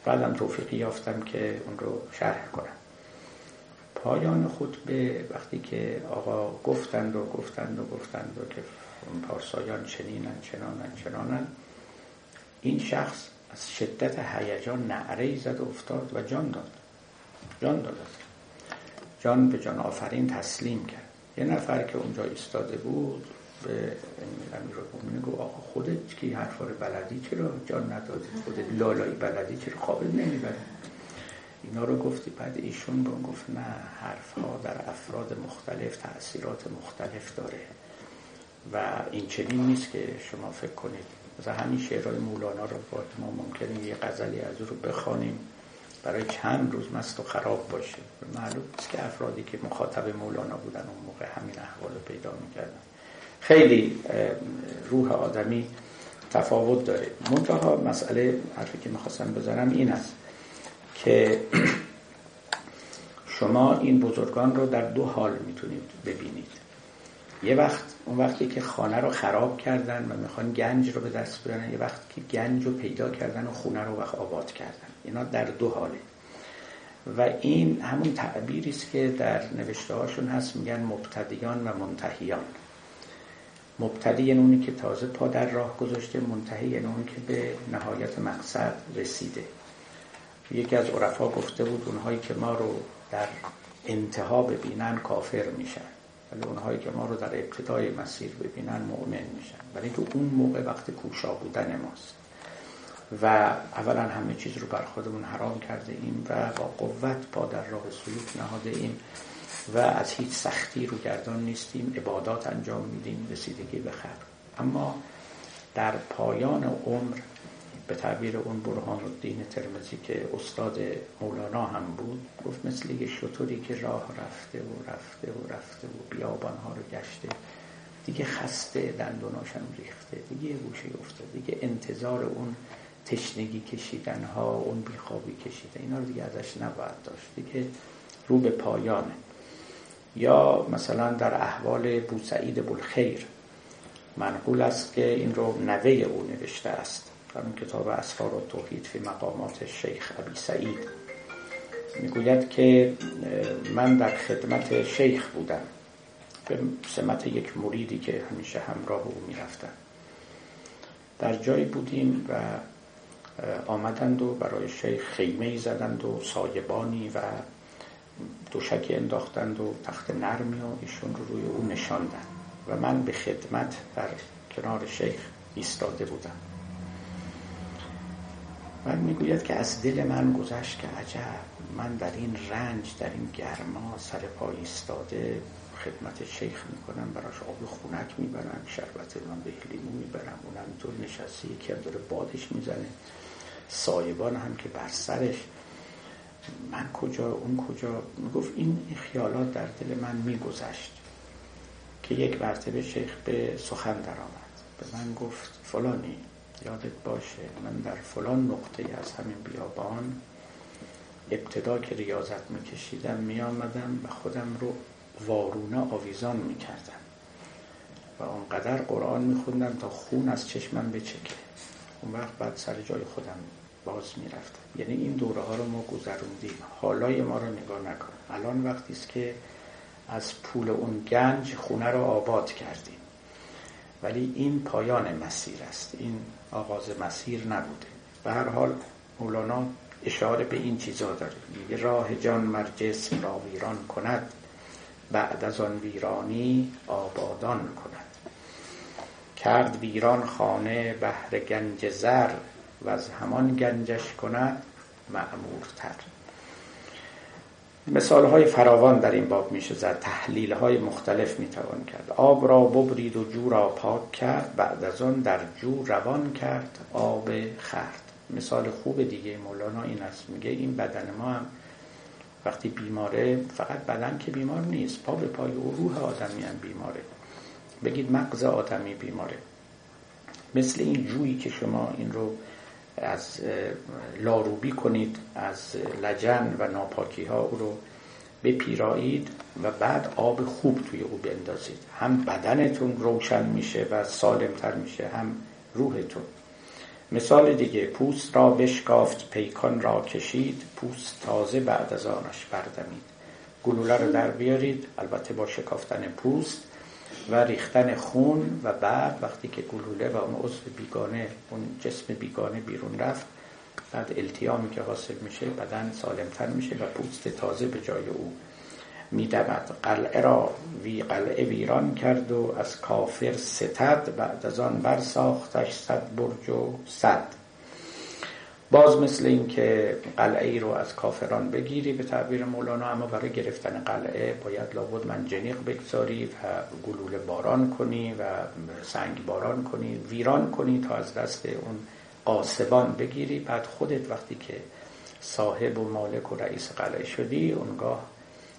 بعدم توفیقی یافتم که اون رو شرح کنم. پایان خطبه وقتی که آقا گفتند و گفتند و گفتند و که پارسایان چنینن چنانن چنانن این شخص از شدت هیجان نعره زد و افتاد و جان داد. جان داد. جان به جان آفرین تسلیم کرد. یه نفر که اونجا ایستاده بود به امیر گفت آقا خودت که حرفا رو بلدی چرا جان ندادی؟ خودت لالایی بلدی چرا خوابت نمی‌بری؟ اینا رو گفتی. بعد ایشون به گفت نه حرف ها در افراد مختلف تاثیرات مختلف داره و این چنین نیست که شما فکر کنید مثلا همین شعرهای مولانا رو با ما ممکنه یه غزلی از او رو بخوانیم. برای چند روز مست و خراب باشه. معلوم است که افرادی که مخاطب مولانا بودن اون موقع همین احوال رو پیدا می‌کردن. خیلی روح آدمی تفاوت داره. منتها مسئله حرفی که می‌خواستم بذارم این است که شما این بزرگان رو در دو حال می‌تونید ببینید. یه وقت اون وقتی که خانه رو خراب کردن و می‌خوان گنج رو به دست بیارن یه وقت که گنج رو پیدا کردن و خونه رو وقت آباد کردن. اینا در دو حاله. و این همون تعبیری است که در نوشته هاشون هست میگن مبتدیان و منتهیان. مبتدی یعنی اونی که تازه پا در راه گذاشته منتهی یعنی اون که به نهایت مقصد رسیده. یکی از عرفا گفته بود اونهایی که ما رو در انتها ببینن کافر میشن. ولی اونهایی که ما رو در ابتدای مسیر ببینن مؤمن میشن. ولی تو اون موقع وقت کوشا بودن ماست. و اولا همه چیز رو بر خودمون حرام کرده ایم و با قوت پا در راه سلوک نهاده ایم و از هیچ سختی رو گردان نیستیم. عبادات انجام میدیم. رسیدگی به خیر. اما در پایان عمر به تعبیر اون برهان الدین ترمزی که استاد مولانا هم بود گفت مثل یه شطوری که راه رفته و رفته و رفته و بیابانها رو گشته دیگه خسته دندوناشم ریخته دیگه گوشه افتاده دیگه انتظار اون تشنگی کشیدن ها اون بیخوابی کشیدن اینا رو دیگه ازش نباید داشت دیگه رو به پایانه. یا مثلا در احوال بوسعید بلخیر منقول است که این رو نوه او نوشته است. اون کتاب اسرار و توحید فی مقامات شیخ ابی سعید. می‌گوید که من در خدمت شیخ بودم. به سمت یک مریدی که همیشه همراه او می‌رفتن در جایی بودیم و آمدند و برای شیخ خیمه زدند و سایبانی و دوشکی انداختند و تخت نرمی و ایشون رو روی او نشاندن و من به خدمت در کنار شیخ ایستاده بودم. من می‌گوید که از دل من گذشت که عجب. من در این رنج در این گرما سر پای ایستاده خدمت شیخ می‌کنم براش آب خونک می‌برم شربت من به لیمو می‌برم اونم طور نشسته یکی هم داره بادش می‌زنه. سایبان هم که بر سرش. من کجا اون کجا؟ می‌گفت این خیالات در دل من میگذشت که یک مرتبه شیخ به سخن درآمد. به من گفت فلانی یادت باشه من در فلان نقطه از همین بیابان ابتدا که ریاضت میکشیدم میآمدم و خودم رو وارونه آویزان می‌کردم و اونقدر قرآن میخوندم تا خون از چشمم بچکه. اون وقت بعد سر جای خودم باز می‌رفتم. یعنی این دوره ها رو ما گذروندیم. حالای ما رو نگاه نکن. الان وقتی است که از پول اون گنج خونه رو آباد کردیم. ولی این پایان مسیر است. این آغاز مسیر نبوده. به هر حال مولانا اشاره به این چیزا داره. میگه راه جان مر جسم را ویران کند بعد از آن ویرانی آبادان کند. کرد ویران خانه بهر گنج زر و از همان گنجش کند معمورتر مثال های فراوان در این باب میشه زد تحلیل های مختلف می‌توان کرد. آب را ببرید و جو را پاک کرد بعد از آن در جو روان کرد آب خرد مثال خوب دیگه مولانا این است میگه این بدن ما هم وقتی بیماره فقط بدن که بیمار نیست پا به پای او روح آدمی هم بیماره. بگید مغز آدمی بیماره. مثل این جویی که شما این رو از لاروبی کنید از لجن و ناپاکی ها او رو بپیرایید و بعد آب خوب توی او بندازید. هم بدنتون روشن میشه و سالمتر میشه هم روحتون. مثال دیگه پوست را بشکافت پیکان را کشید پوست تازه بعد از آنش بردمید. گلوله رو در بیارید البته با شکافتن پوست. و ریختن خون و بعد وقتی که گلوله و اون عضو بیگانه اون جسم بیگانه بیرون رفت بعد التیامی که حاصل میشه بدن سالمتر میشه و پوست تازه به جای او میدمد قلعه را وی قلعه ویران کرد و از کافر ستد بعد از آن برساختش صد برج و صد. باز مثل این که قلعه ای رو از کافران بگیری به تعبیر مولانا اما برای گرفتن قلعه باید لابد منجنیق بگذاری و گلوله باران کنی و سنگ باران کنی ویران کنی تا از دست اون قاسبان بگیری. بعد خودت وقتی که صاحب و مالک و رئیس قلعه شدی اونگاه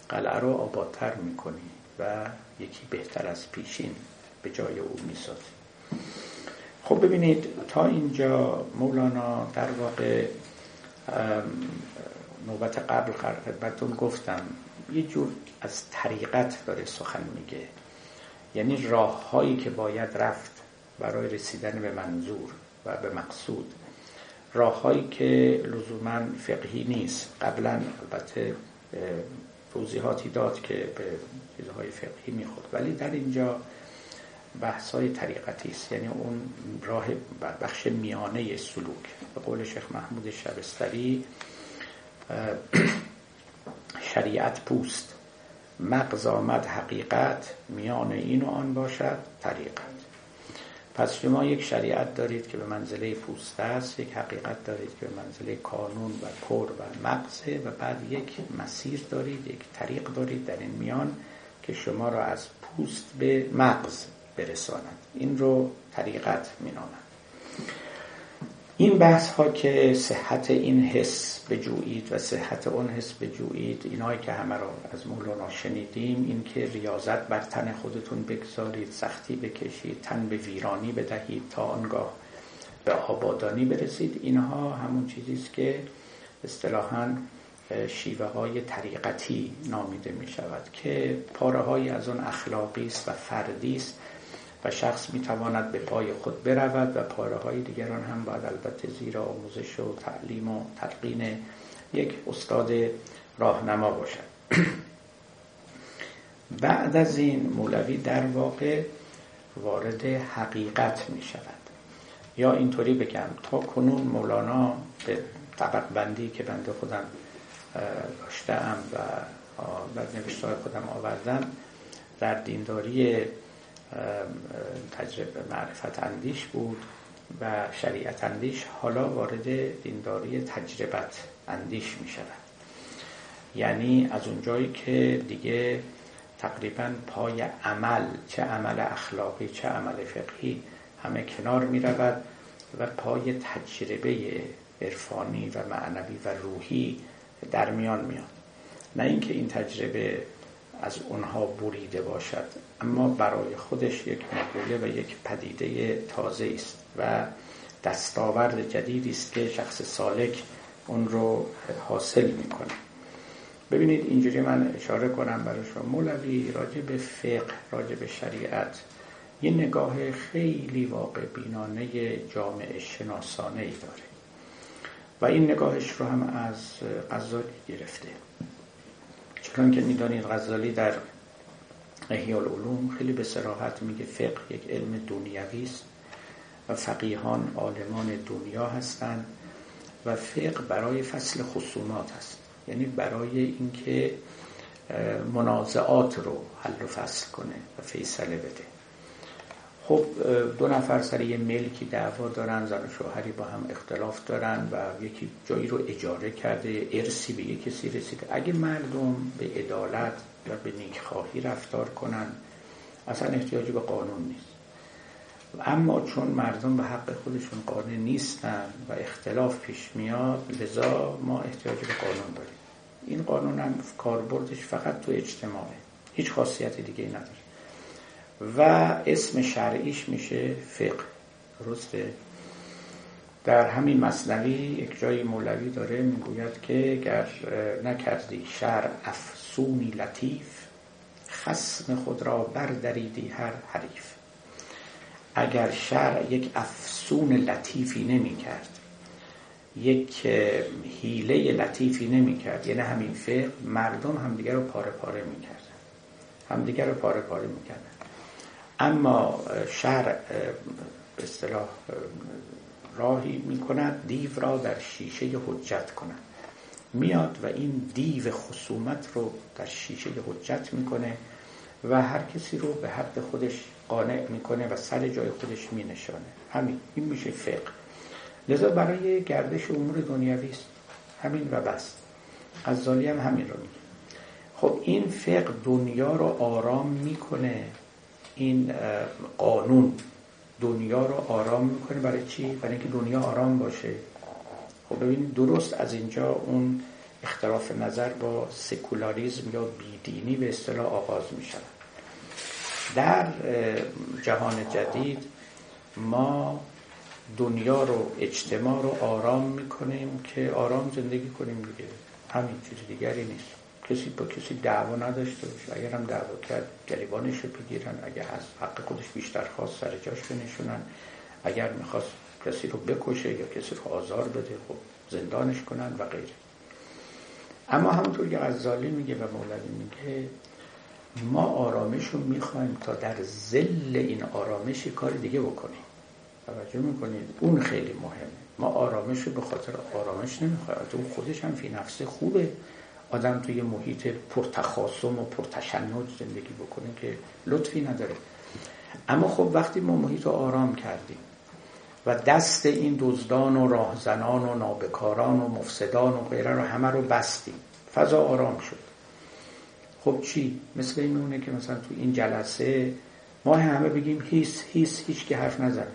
قلعه رو آبادتر می‌کنی و یکی بهتر از پیشین به جای او می‌سازی. خب ببینید تا اینجا مولانا در واقع نوبت قبل خدمتتون گفتم یه جور از طریقت داره سخن میگه. یعنی راه هایی که باید رفت برای رسیدن به منظور و به مقصود. راههایی که لزوما فقهی نیست. قبلا البته توضیحاتی داد که به چیزهای فقهی می‌خورد. ولی در اینجا بحث های طریقتی است. یعنی اون راه بخش میانه سلوک. به قول شیخ محمود شبستری شریعت پوست. مغز آمد حقیقت میان این و آن باشد طریقت. پس شما یک شریعت دارید که به منزله پوسته است یک حقیقت دارید که به منزله کانون و پر و مغزه و بعد یک مسیر دارید یک طریق دارید در این میان که شما را از پوست به مغز برساند. این رو طریقت مینامند. این بحث ها که صحت این حس بجویید و صحت اون حس بجویید اینایی که همه رو از مولانا شنیدیم این که ریاضت بر تن خودتون بگذارید سختی بکشید تن به ویرانی بدهید تا آنگاه به آبادانی برسید اینها همون چیزیست که اصطلاحا شیوه های طریقتی نامیده می شود که پاره از اون اخلاقی است و فردی است و شخص می‌تواند به پای خود برود و پاره های دیگران هم باید البته زیر آموزش و تعلیم و تلقین یک استاد راهنما باشد. بعد از این مولوی در واقع وارد حقیقت می شود یا اینطوری بگم تا کنون مولانا به طبق بندی که بنده خودم داشتم و در نوشتار خودم آوردم در دینداری تجربه معرفت اندیش بود و شریعت اندیش حالا وارد دینداری تجربت اندیش می شود. یعنی از اونجایی که دیگه تقریبا پای عمل چه عمل اخلاقی چه عمل فقهی همه کنار می رود و پای تجربه عرفانی و معنوی و روحی در میان میاد. نه اینکه این تجربه از اونها بریده باشد. اما برای خودش یک مقوله و یک پدیده تازه است و دستاورد جدیدی است که شخص سالک اون رو حاصل می‌کنه. ببینید اینجوری من اشاره کنم برای شما. مولوی راجع به فقه راجع به شریعت یه نگاه خیلی واقع بینانه جامعه شناسانه ای داره و این نگاهش رو هم از غزالی گرفته. چون که می‌دانید غزالی در احیال علوم خیلی به سراحت میگه فقه یک علم دنیوی است و فقیهان عالمان دنیا هستند و فقه برای فصل خصومات است. یعنی برای اینکه منازعات رو حل و فصل کنه و فیصله بده. خب دو نفر سر یه ملکی دعوا دارن زن و شوهری با هم اختلاف دارن و یکی جایی رو اجاره کرده ارسی به یک کسی رسیده. اگه مردم به عدالت و به نیکخواهی رفتار کنن اصلا احتیاجی به قانون نیست. اما چون مردم به حق خودشون قانع نیستن و اختلاف پیش میاد لذا ما احتیاجی به قانون داریم. این قانون هم کاربردش فقط تو اجتماعه. هیچ خاصیت دیگه نداره. و اسم شرعیش میشه فقه. درسته؟ در همین مصنوی یک جای مولوی داره می‌گوید که گر نکردی شر افسونی لطیف خسم خود را بردریدی هر حریف. اگر شر یک افسون لطیفی نمی کرد یک حیله لطیفی نمی کرد یعنی همین فقه مردم همدیگر رو پاره پاره می کرد همدیگر رو پاره پاره می کرد اما شرع به اصطلاح راهی می کند دیو را در شیشه حجت کند. میاد و این دیو خصومت رو در شیشه حجت می‌کنه و هر کسی رو به حد خودش قانع می‌کنه و سر جای خودش مینشانه. همین. این میشه فقه. لذا برای گردش امور دنیوی است. همین و بس. غزالی هم همین رو میگه. خب این فقه دنیا رو آرام می‌کنه. این قانون. دنیا رو آرام می‌کنه برای چی؟ برای اینکه دنیا آرام باشه. خب ببینید درست از اینجا اون اختلاف نظر با سکولاریزم یا بیدینی به اصطلاح آغاز می شود در جهان جدید ما دنیا رو اجتماع رو آرام می‌کنیم که آرام زندگی کنیم دیگه. همین چیز دیگری نیست. کسی با کسی دعوا نداشته باشه. اگر هم دعوا کرد گریبانش رو بگیرن. اگر از حق خودش بیشتر خواست سر جاش بنشونن. اگر می‌خواست کسی رو بکشه یا کسی رو آزار بده خب زندانش کنن و غیره. اما همونطور که غزالی میگه و مولوی میگه ما آرامش رو می‌خوایم تا در زل این آرامش کار دیگه بکنیم. توجه می‌کنید؟ اون خیلی مهمه. ما آرامش رو به خاطر آرامش نمی‌خوایم. اون خودش هم فی نفسه خوبه. آدم توی محیط پرتخاصم و پرتشنج زندگی بکنه که لطفی نداره. اما خب وقتی ما محیط رو آرام کردیم و دست این دزدان و راهزنان و نابکاران و مفسدان و غیره رو همه رو بستیم. فضا آرام شد. خب چی؟ مثل این میمونه که مثلا تو این جلسه ما همه بگیم هیس هیس هیچ که حرف نزنه.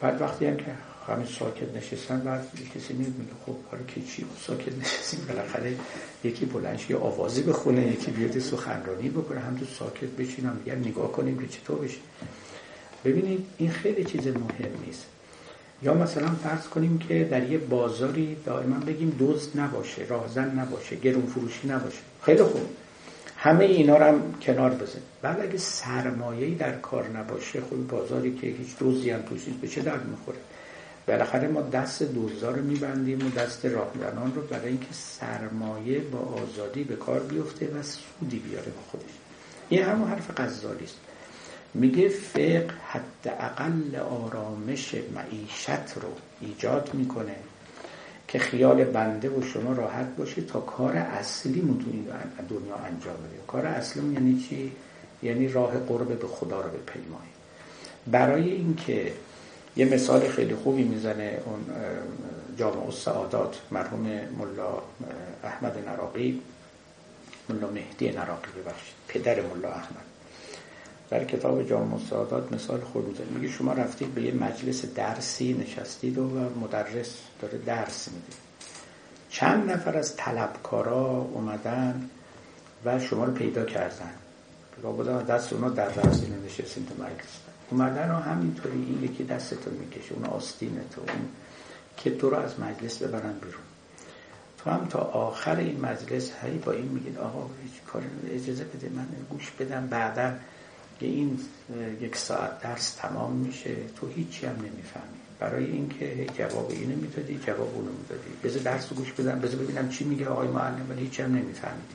بعد وقتی هم که همه ساکت نشستن بعد کسی میگه خب حالا که چی؟ ساکت نشستیم بالاخره یکی بلنش یه آوازی بخونه یکی بیاد سخنرانی بکنه هم تو ساکت بشینم دیگر نگاه کنیم که چطور بشه. ببینید این خیلی چیز مهم نیست. یا مثلا فرض کنیم که در یه بازاری دائما بگیم دزد نباشه راهزن نباشه گرون فروشی نباشه. خیلی خوب. همه اینا رو هم کنار بزن بعد اگه سرمایه‌ای در کار نباشه خب بازاری که هیچ دوزی هم توش نیست به چه درد می‌خوره؟ بالاخره ما دست دوزا رو میبندیم و دست راهزنان رو برای اینکه سرمایه با آزادی به کار بیفته و سودی بیاره با خودش. این همون حرف غزالی است. میگه فقه حد اقل آرامش معیشت رو ایجاد می‌کنه که خیال بنده و شما راحت باشه تا کار اصلی متونی دنیا انجام بده. کار اصلی یعنی چی؟ یعنی راه قرب به خدا رو بپیمایی. برای اینکه یه مثال خیلی خوبی می‌زنه اون جامع السعادات مرحوم ملا احمد نراقی. ملا مهدی نراقی ببخشید. پدر ملا احمد. در کتاب جامع السعادات مثال می‌زنه میگه شما رفتید به یه مجلس درسی نشستید و مدرس داره درس میده. چند نفر از طلبکارا اومدن و شما رو پیدا کردن. بودن دست اونا در درسی نشستین تو مجلس. اومدن و همینطوری این یکی دستتو می‌کشه اون آستینتو اون که تو رو از مجلس ببرن بیرون. تو هم تا آخر این مجلس هی با این میگید آقا هیچ کار اجازه بده من گوش بدم بعدا که این یک ساعت درس تمام میشه تو هیچی هم نمی‌فهمی. برای اینکه جواب اینو می‌دادی جواب اونو می‌دادی. بذار درس رو گوش بدم بذار ببینم چی میگه آقای معلم ولی هیچی هم نمیفهمیدی.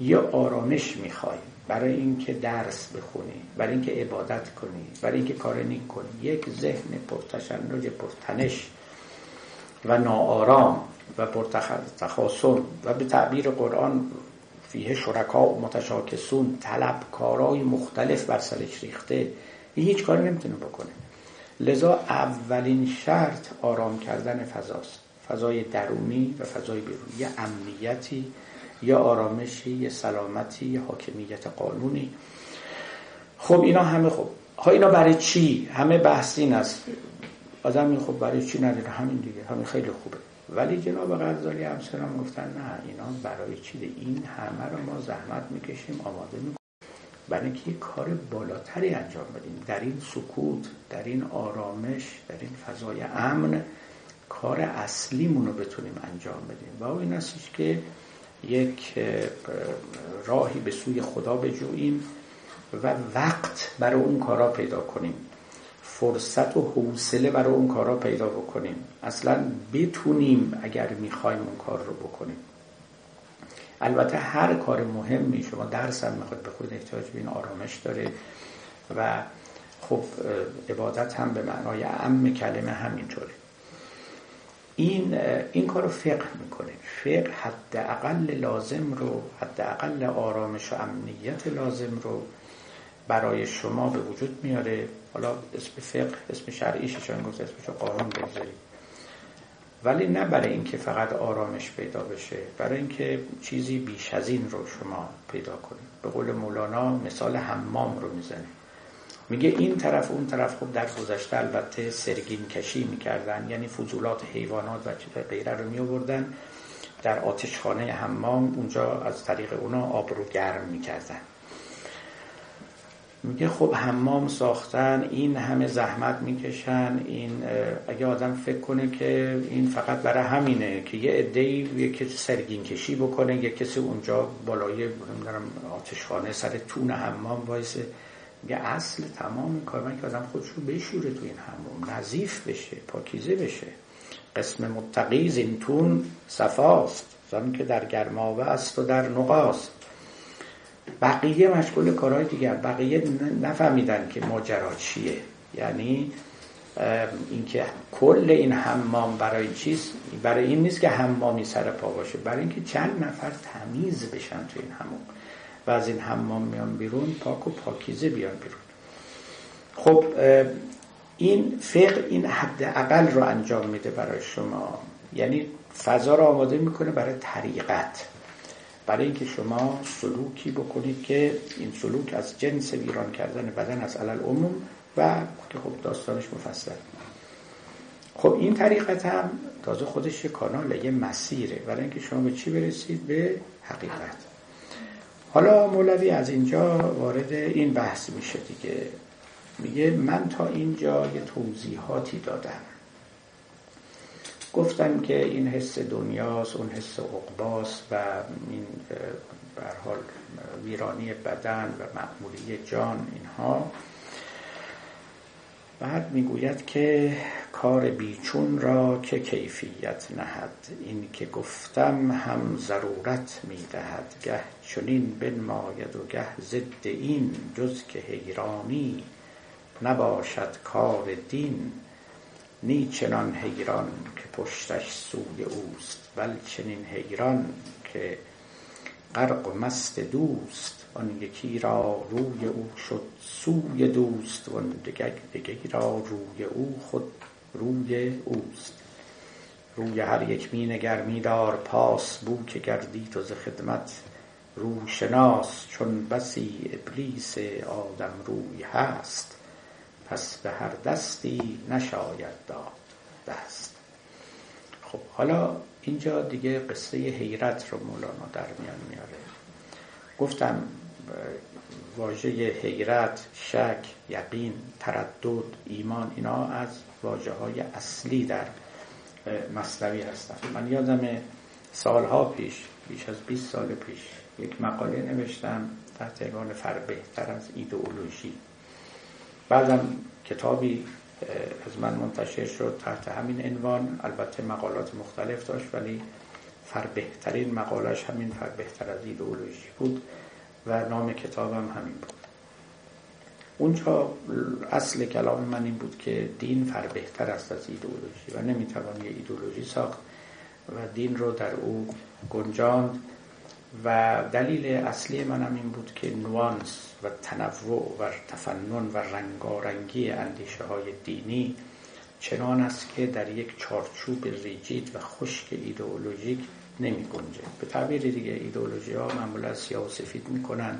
یا آرامش می‌خوای برای اینکه درس بخونی برای اینکه عبادت کنی برای اینکه کار نیک کنی. یک ذهن پرتشنج پرتنش و ناآرام و پرتخاصم و به تعبیر قرآن فیه شرکا و متشاکسون طلبکارای مختلف بر سرش ریخته. این هیچ کاری نمی‌تونه بکنه. لذا اولین شرط آرام کردن فضاست. فضای درونی و فضای بیرونی. یه امنیتی یا آرامشی یا سلامتی یا حاکمیت قانونی. خب اینا همه خب. ها اینا برای چی؟ همه بحثین است. آدم خب برای چی نداره؟ همین دیگه. همین خیلی خوبه. ولی جناب غزالی همسرم گفتن نه اینا برای چی این همه رو ما زحمت می‌کشیم آماده می‌کنیم؟ برای اینکه یه کار بالاتری انجام بدیم. در این سکوت در این آرامش در این فضای امن کار اصلیمون رو بتونیم انجام بدیم. و این استش که یک راهی به سوی خدا بجوییم و وقت برای اون کارا پیدا کنیم. فرصت و حوصله برای اون کارا پیدا بکنیم. اصلا بتونیم اگر می‌خوایم اون کار رو بکنیم. البته هر کار مهمی شما درس هم می‌خواد خود احتیاج به این آرامش داره و خب عبادت هم به معنای ام کلمه همینطوره. این این کارو فقه می‌کنه. فقه حداقل لازم رو حداقل آرامش و امنیت لازم رو برای شما به وجود میاره. حالا اسم فقه اسم شرعیش چون گفت اسمش قانون بگذارید ولی نه برای اینکه فقط آرامش پیدا بشه برای اینکه چیزی بیش از این رو شما پیدا کنید. به قول مولانا مثال حمام رو می‌زنه. میگه این طرف اون طرف خوب در گذشته البته سرگین کشی می‌کردن یعنی فضولات حیوانات و غیره رو میوردن در آتشخانه حمام اونجا از طریق اونا آب رو گرم می‌کردن. میگه خب حمام ساختن این همه زحمت می‌کشن این اگه آدم فکر کنه که این فقط برای همینه که یه عده یه کسی سرگین کشی بکنه یه کسی اونجا بالای نمی‌دونم آتشخانه سر تون حمام وایسه. میگه اصل تمام کار من که آدم خودش رو بشوره تو این حمام نظیف بشه پاکیزه بشه. قسم متقیز این تون صفاست زن که در گرماوه است و در نقاست. بقیه مشغول کارهای دیگر بقیه نفهمیدن که ماجرا چیه. یعنی اینکه کل این حمام برای چیز برای این نیست که حمامی سر پا باشه برای اینکه چند نفر تمیز بشن تو این حمام. و از این حمام میان بیرون پاک و پاکیزه بیان بیرون. خب این فقه این حد اقل رو انجام میده برای شما. یعنی فضا رو آماده می‌کنه برای طریقت. برای اینکه شما سلوکی بکنید که این سلوک از جنس ویران کردن بدن از علل عموم و که خب داستانش مفصل. خب این طریقت هم تازه خودش یه کانال یه مسیره. برای اینکه شما به چی برسید؟ به حقیقت. حالا مولوی از اینجا وارد این بحث میشه دیگه. میگه من تا اینجا یه توضیحاتی دادم. گفتم که این حس دنیاست اون حس عقباست و این حال ویرانی بدن و معمولی جان اینها. بعد می‌گوید که کار بیچون را که کیفیت نهد؟ این که گفتم هم ضرورت می‌دهد. گه چنین بنماید و گه ضد این جز که حیرانی نباشد کار دین. نی چنان حیران پشتش سوی اوست بل چنین حیران که غرق و مست دوست آن یکی را روی او شد سوی دوست و دیگری را روی او خود روی اوست. روی هر یک می نگر می دار پاس بو که گردی تو ز خدمت روشناس چون بسی ابلیس آدم روی هست. پس به هر دستی نشاید داد دست خب حالا اینجا دیگه قصه حیرت رو مولانا در میان میاره. گفتم واژه حیرت شک یقین تردد ایمان اینا از واجه های اصلی در مصنوی هستن. من یادم سالها پیش بیش از 20 سال پیش یک مقاله نوشتم تحت عنوان فر بهتر از ایدئولوژی. بعدم کتابی از من منتشر شد تحت همین عنوان. البته مقالات مختلف داشت ولی فر بهترین مقالش همین فر بهتر از ایدئولوژی بود و نام کتابم همین بود. اونجا اصل کلام من این بود که دین فر بهتر است از ایدئولوژی و نمی‌توان یه ایدئولوژی ساخت و دین رو در او گنجاند. و دلیل اصلی منم این بود که نوانس و تنوع و تفنن و رنگارنگی اندیشه های دینی چنان است که در یک چارچوب ریجید و خشک ایدئولوژیک نمی گنجه. به تعبیر دیگه ایدئولوژی ها معمولا سیاه و سفید می‌کنن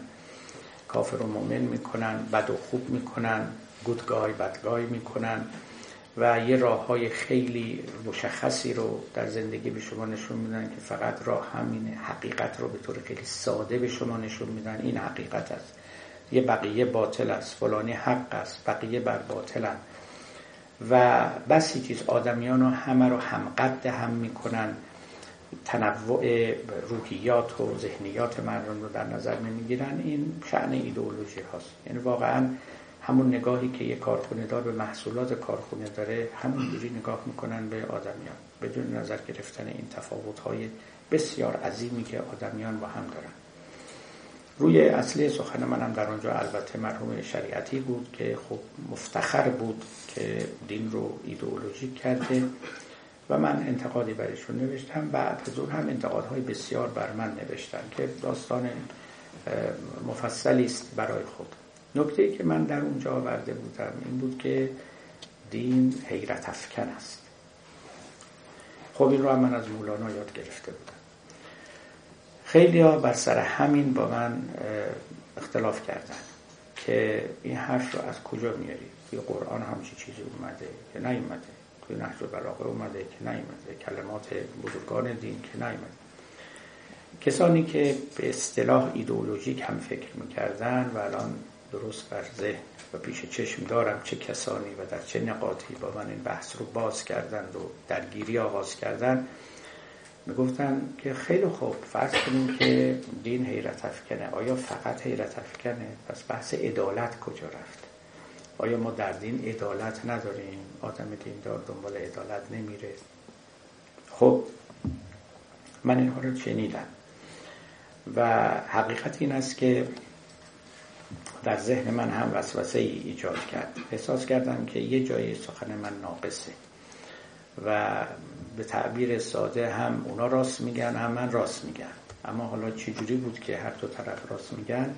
کافر و مؤمن می‌کنن بد و خوب می‌کنن گودگای بدگای می‌کنن و یه راه های خیلی مشخصی رو در زندگی به شما نشون میدن که فقط راه همینه حقیقت رو به طور خیلی ساده به شما نشون میدن. این حقیقت است. یه بقیه باطل است. فلانی حق است. بقیه بر باطلن و بسی چیز آدمیان رو همه رو همقد هم می‌کنن. تنوع روحیات و ذهنیات مردم رو در نظر نمی‌گیرن این شعن ایدئولوژی هاست. یعنی واقعا همون نگاهی که یه کارخونه دار به محصولات کارخونه داره همونجوری نگاه می‌کنن به آدمیان بدون نظر گرفتن این تفاوت های بسیار عظیمی که آدمیان با هم دارن. روی اصلی سخن منم در اونجا البته مرحوم شریعتی بود که خب مفتخر بود که دین رو ایدئولوژی کرده و من انتقادی برشون نوشتم. بعد اون هم انتقادهای بسیار بر من نوشتن که داستان مفصلی است برای خود. نکته ای که من در اونجا آورده بودم این بود که دین حیرت افکن است. خب این رو هم من از مولانا یاد گرفته بودم. خیلی ها بر سر همین با من اختلاف کردن که این حرف رو از کجا میاری؟ توی قرآن همچی چیزی اومده که نیومده. توی نهج بلاغه اومده که نیومده. کلمات بزرگان دین که نیومده. کسانی که به اصطلاح ایدئولوژیک هم فکر می‌کردن و الان درست بر ذهن و پیش چشم دارم چه کسانی و در چه نقاطی با من این بحث رو باز کردند و درگیری آغاز کردن می‌گفتن که خیلی خوب فرض کنیم که دین حیرت افکنه. آیا فقط حیرت افکنه؟ پس بحث عدالت کجا رفت؟ آیا ما در دین عدالت نداریم؟ آدم دیندار دنبال عدالت نمیره. خب من اینها رو چنیدم. و حقیقت این است که در ذهن من هم وسوسه ای ایجاد کرد. احساس کردم که یه جایی سخن من ناقصه و به تعبیر ساده هم اونا راست میگن هم من راست میگن اما حالا چجوری بود که هر دو طرف راست میگن؟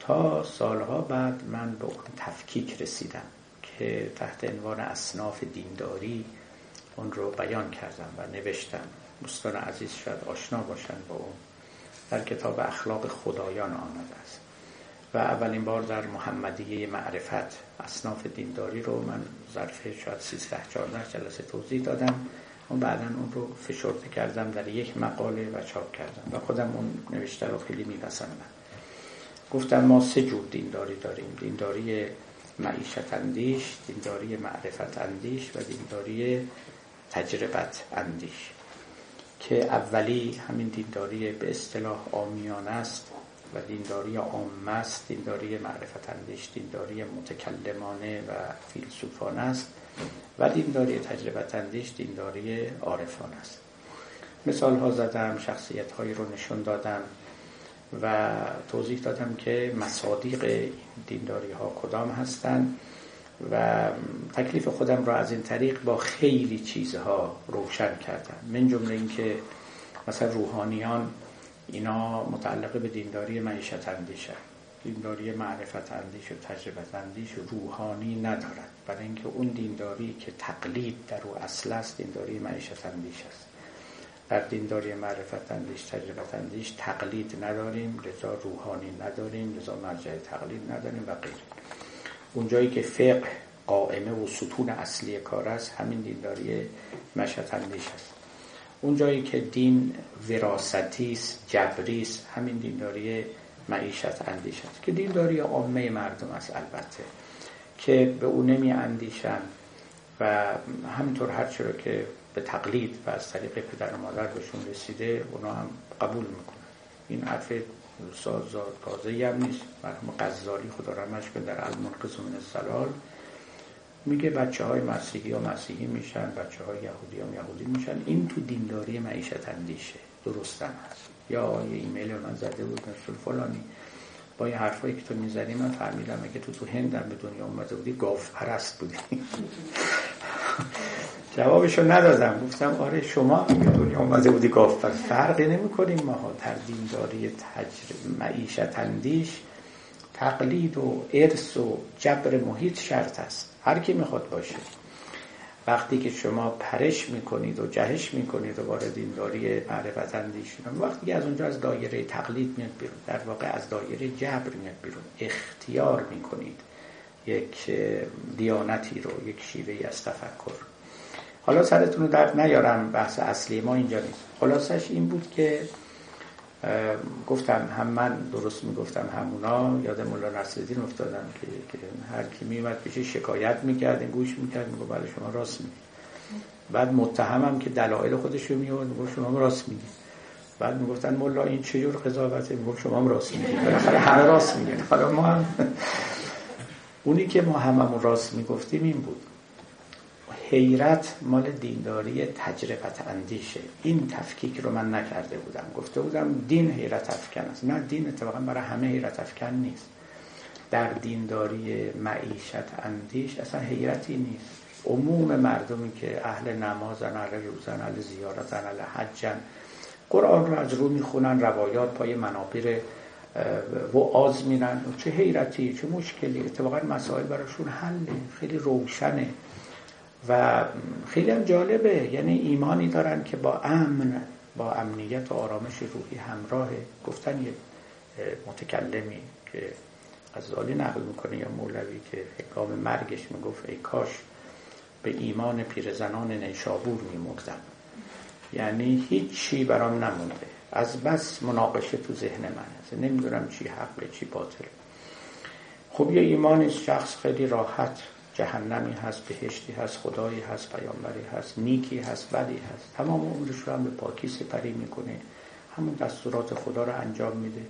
تا سالها بعد من به اون تفکیک رسیدم که تحت عنوان اصناف دینداری اون رو بیان کردم و نوشتم. دوستان عزیز شاید آشنا باشن با اون. در کتاب اخلاق خدایان آمده و اولین بار در محمدیه معرفت اصناف دینداری رو من ظرف شاید 13 14 جلسه توضیح دادم. اون بعدا اون رو فشرده کردم در یک مقاله و چاپ کردم و خودم اون نوشته رو خیلی میپسندم. گفتم ما سه جور دینداری داریم. دینداری معیشت اندیش دینداری معرفت اندیش و دینداری تجربت اندیش که اولی همین دینداری به اصطلاح آمیان است. و دینداری عامه است دینداری معرفت اندیش دینداری متکلمانه و فیلسوفانه است و دینداری تجربت اندیش دینداری عارفان است. مثال ها زدم شخصیت هایی رو نشون دادم و توضیح دادم که مصادیق دینداری ها کدام هستند و تکلیف خودم را از این طریق با خیلی چیزها روشن کردم. من جمله اینکه مثلا روحانیان اینا متعلق به دینداری معیشت اندیشه. دینداری معرفت اندیش و تجربت اندیش روحانی ندارد. برای اینکه اون دینداری که تقلید در او اصل است دینداری معیشت اندیش است. در دینداری معرفت اندیش تجربت اندیش تقلید نداریم لذا روحانی نداریم لذا مرجع تقلید نداریم و غیره. اونجایی که فقه قائمه و ستون اصلی کار است همین دینداری معیشت اندیش است. اون جایی که دین وراستی است جبری است همین دینداری معیشت اندیش است. که دینداری عامه مردم است البته که به او نمی اندیشن و همینطور هر رو که به تقلید و از طریق پدر و مادر بهشون رسیده اونا هم قبول می‌کنن. این حرف ساز تازه هم نیست. مرحوم غزالی خدا رحمش که در المنقذ من الزلال میگه بچه های مسیحی ها مسیحی میشن بچه های یهودی هم یهودی میشن. این تو دینداری معیشت اندیشه. درستم هست. یا یه ایمیل من زده بود نشون فلانی. با این حرفایی که تو می‌زنی من فهمیدم اگه تو تو هندم به دنیا اومده بودی گاف پرست بودی. جوابشو ندادم. گفتم آره شما به دنیا اومده بودی گاف پرست. فرقی نمی کنیم ما. در دینداری تجربه معیشت اندیش تقلید و ارث و جبر محیط شرط است. هر کی می‌خواد باشه. وقتی که شما پرش می‌کنید و جهش می‌کنید و وارد دینداری معرفت اندیشون وقتی از اونجا از دایره تقلید میاد بیرون. در واقع از دایره جبر میاد بیرون. اختیار می‌کنید یک دیانتی رو یک شیوه از تفکر. حالا سرتون رو درد نیارم بحث اصلی ما اینجا نیست. خلاصش این بود که گفتم هم من درست می‌گفتم همونا یاد مولا نصرالدین افتادم که, هر کی میومد پیش شکایت می‌کرد این گوش می‌کرد میگو بله شما راست میگید. بعد متهمم که دلایل خودش رو میورد میگو شما راست میگید. بعد می‌گفتن مولا این چجور قضاوته؟ میگو شما هم راست میگید. بالاخره همه راست میگن. حالا ما هم اونی که ما هممون راست می‌گفتیم این بود. حیرت مال دینداری تجربت اندیشه. این تفکیک رو من نکرده بودم. گفته بودم دین حیرت افکن است. نه دین اتفاقا برای همه حیرت افکن نیست. در دینداری معیشت اندیش اصلا حیرتی نیست. عموم مردمی که اهل نمازن اهل روزن اهل زیارتن اهل حجن قرآن رو از رو می‌خونن روایات پای منابر و آز میرن چه حیرتی چه مشکلی. اتفاقا مسائل براشون حله. خیلی روشنه. و خیلی هم جالبه. یعنی ایمانی دارن که با امن با امنیت و آرامش روحی همراه گفتن یه متکلمی که غزالی نقل می‌کنه یا مولوی که هنگام مرگش می‌گفت ای کاش به ایمان پیرزنان نیشابور میمردم. یعنی هیچی برام نمونده. از بس مناقشه تو ذهن من هست نمی‌دونم چی حقه چی باطل. خب یه ایمان شخص خیلی راحت جهنمی هست بهشتی هست خدایی هست پیامبری هست نیکی هست بدی هست. تمام عمرش رو هم به پاکی سپری می‌کنه. همون دستورات خدا رو انجام میده.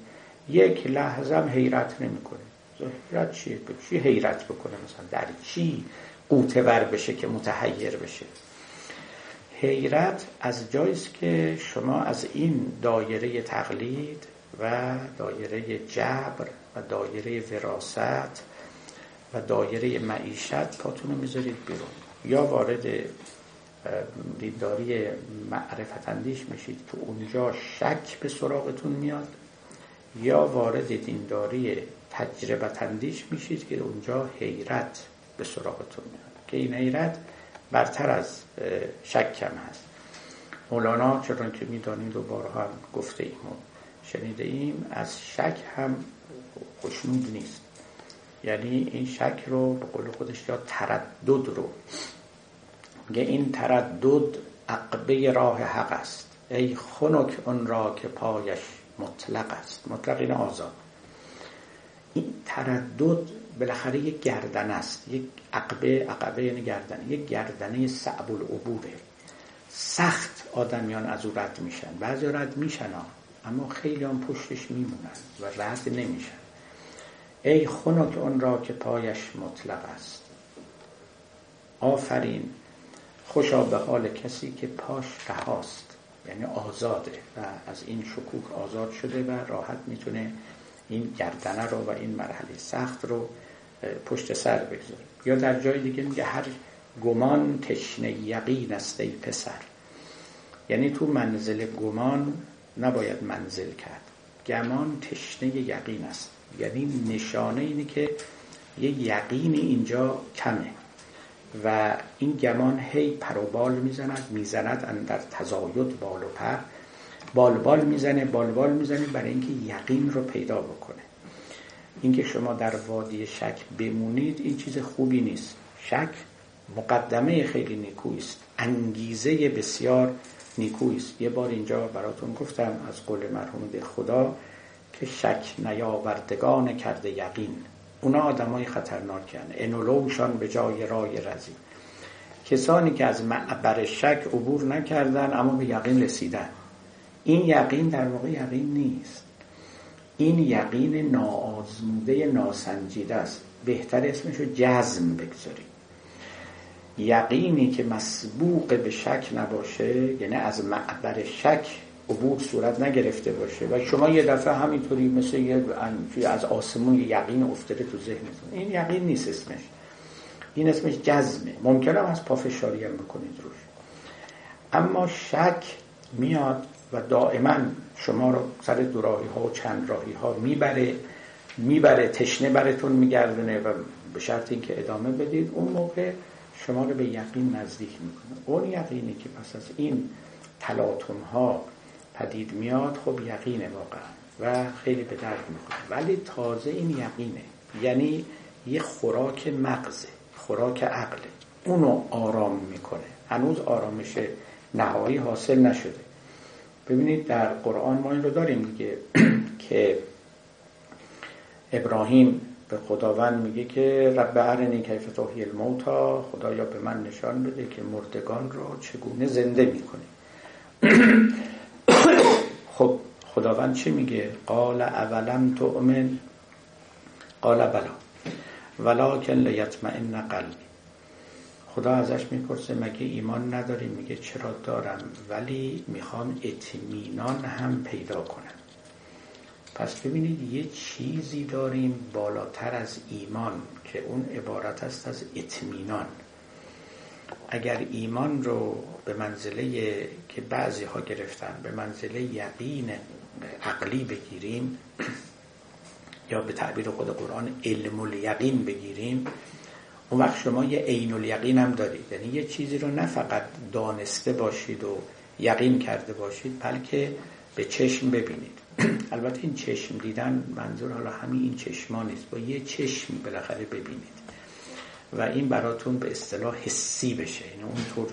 یک لحظه هم حیرت نمی‌کنه. حیرت چیه؟ چی حیرت بکنه؟ مثلا در چی قوته ور بشه که متحیر بشه؟ حیرت از جاییست که شما از این دایره تقلید و دایره جبر و دایره وراست و دایره معیشت پاتون رو می‌ذارید بیرون. یا وارد دینداری معرفت اندیش میشید تو اونجا شک به سراغتون میاد یا وارد دینداری تجربت اندیش میشید که اونجا حیرت به سراغتون میاد. که این حیرت برتر از شک هم هست. مولانا چرا که می‌دانید و بارها هم گفته ایم و شنیده ایم از شک هم خوشنود نیست. یعنی این شک رو به قول خودش یا تردد رو. میگه این تردد عقبه راه حق است. ای خنک اون را که پایش مطلق است. مطلق این آزاد. این تردد بالاخره یک گردن است. یک عقبه عقبه یعنی گردن. یک گردنه صعب العبوره سخت آدمیان از او رد میشن. بعضی رد میشن اما خیلی هم پشتش میمونن و رد نمیشن. ای خنک اون را که پایش مطلق است. آفرین خوشا به حال کسی که پاش رهاست یعنی آزاده و از این شکوک آزاد شده و راحت می‌تونه این گردنه رو و این مرحله سخت رو پشت سر بگذاره. یا در جای دیگه میگه هر گمان تشنه یقین است ای پسر. یعنی تو منزل گمان نباید منزل کرد. گمان تشنه یقین است. یعنی نشانه اینه که یه یقین اینجا کمه. و این گمان هی پروبال می‌زند می‌زند در تزاید بال و پر. بال بال می‌زنه بال بال می‌زنه برای اینکه یقین رو پیدا بکنه. اینکه شما در وادی شک بمونید این چیز خوبی نیست. شک مقدمه خیلی نیکویی است انگیزه بسیار نیکویی یه بار اینجا براتون گفتم از قول مرحوم خدا که شک نیاوردگان کرده یقین. اونا آدمای خطرناک هن انولوشان به جای رای رزی. کسانی که از معبر شک عبور نکردن اما به یقین رسیدن. این یقین در واقع یقین نیست. این یقین ناآزموده ناسنجیده است. بهتر اسمش رو جزم بگذاریم. یقینی که مسبوق به شک نباشه یعنی از معبر شک عبور صورت نگرفته باشه و شما یه دفعه همینطوری مثل یه از آسمون یقین افتاده تو ذهنتون. این یقین نیست اسمش. این اسمش جزمه. ممکنه از پافشاری هم بکنید روش. اما شک میاد و دائما شما رو سر دوراهی ها و چند راهی ها می‌بره. می‌بره تشنه براتون میگردونه و به شرط اینکه ادامه بدید اون موقع شما رو به یقین نزدیک می‌کنه. اون یقینی که پس از این تلاطم ها پدید میاد خب یقینه واقعا و خیلی به درد می‌کنه ولی تازه این یقینه. یعنی یه خوراک مغزه خوراک عقله اونو آرام می‌کنه. هنوز آرامش نهایی حاصل نشده. ببینید در قرآن ما این رو داریم دیگه که ابراهیم به خداوند میگه که رب ارنی کیف تحیی الموتا خدایا به من نشان بده که مردگان رو چگونه زنده می‌کنه خب خداوند چی میگه؟ قال اولم تؤمن؟ قال بلا. ولکن لیطمئن قلبی. خدا ازش می‌پرسه مگه ایمان نداری؟ میگه چرا دارم؟ ولی می‌خوام اطمینان هم پیدا کنم. پس ببینید یه چیزی داریم بالاتر از ایمان که اون عبارت است از اطمینان. اگر ایمان رو به منزله که بعضی ها گرفتن به منزله یقین عقلی بگیریم یا به تعبیر خود قرآن علم الیقین بگیریم اون وقت شما یه عین الیقین هم دارید. یعنی یه چیزی رو نه فقط دانسته باشید و یقین کرده باشید بلکه به چشم ببینید. البته این چشم دیدن منظور حالا همین این چشما نیست. با یه چشمی بالاخره ببینید. و این براتون به اصطلاح حسی بشه. یعنی اونطور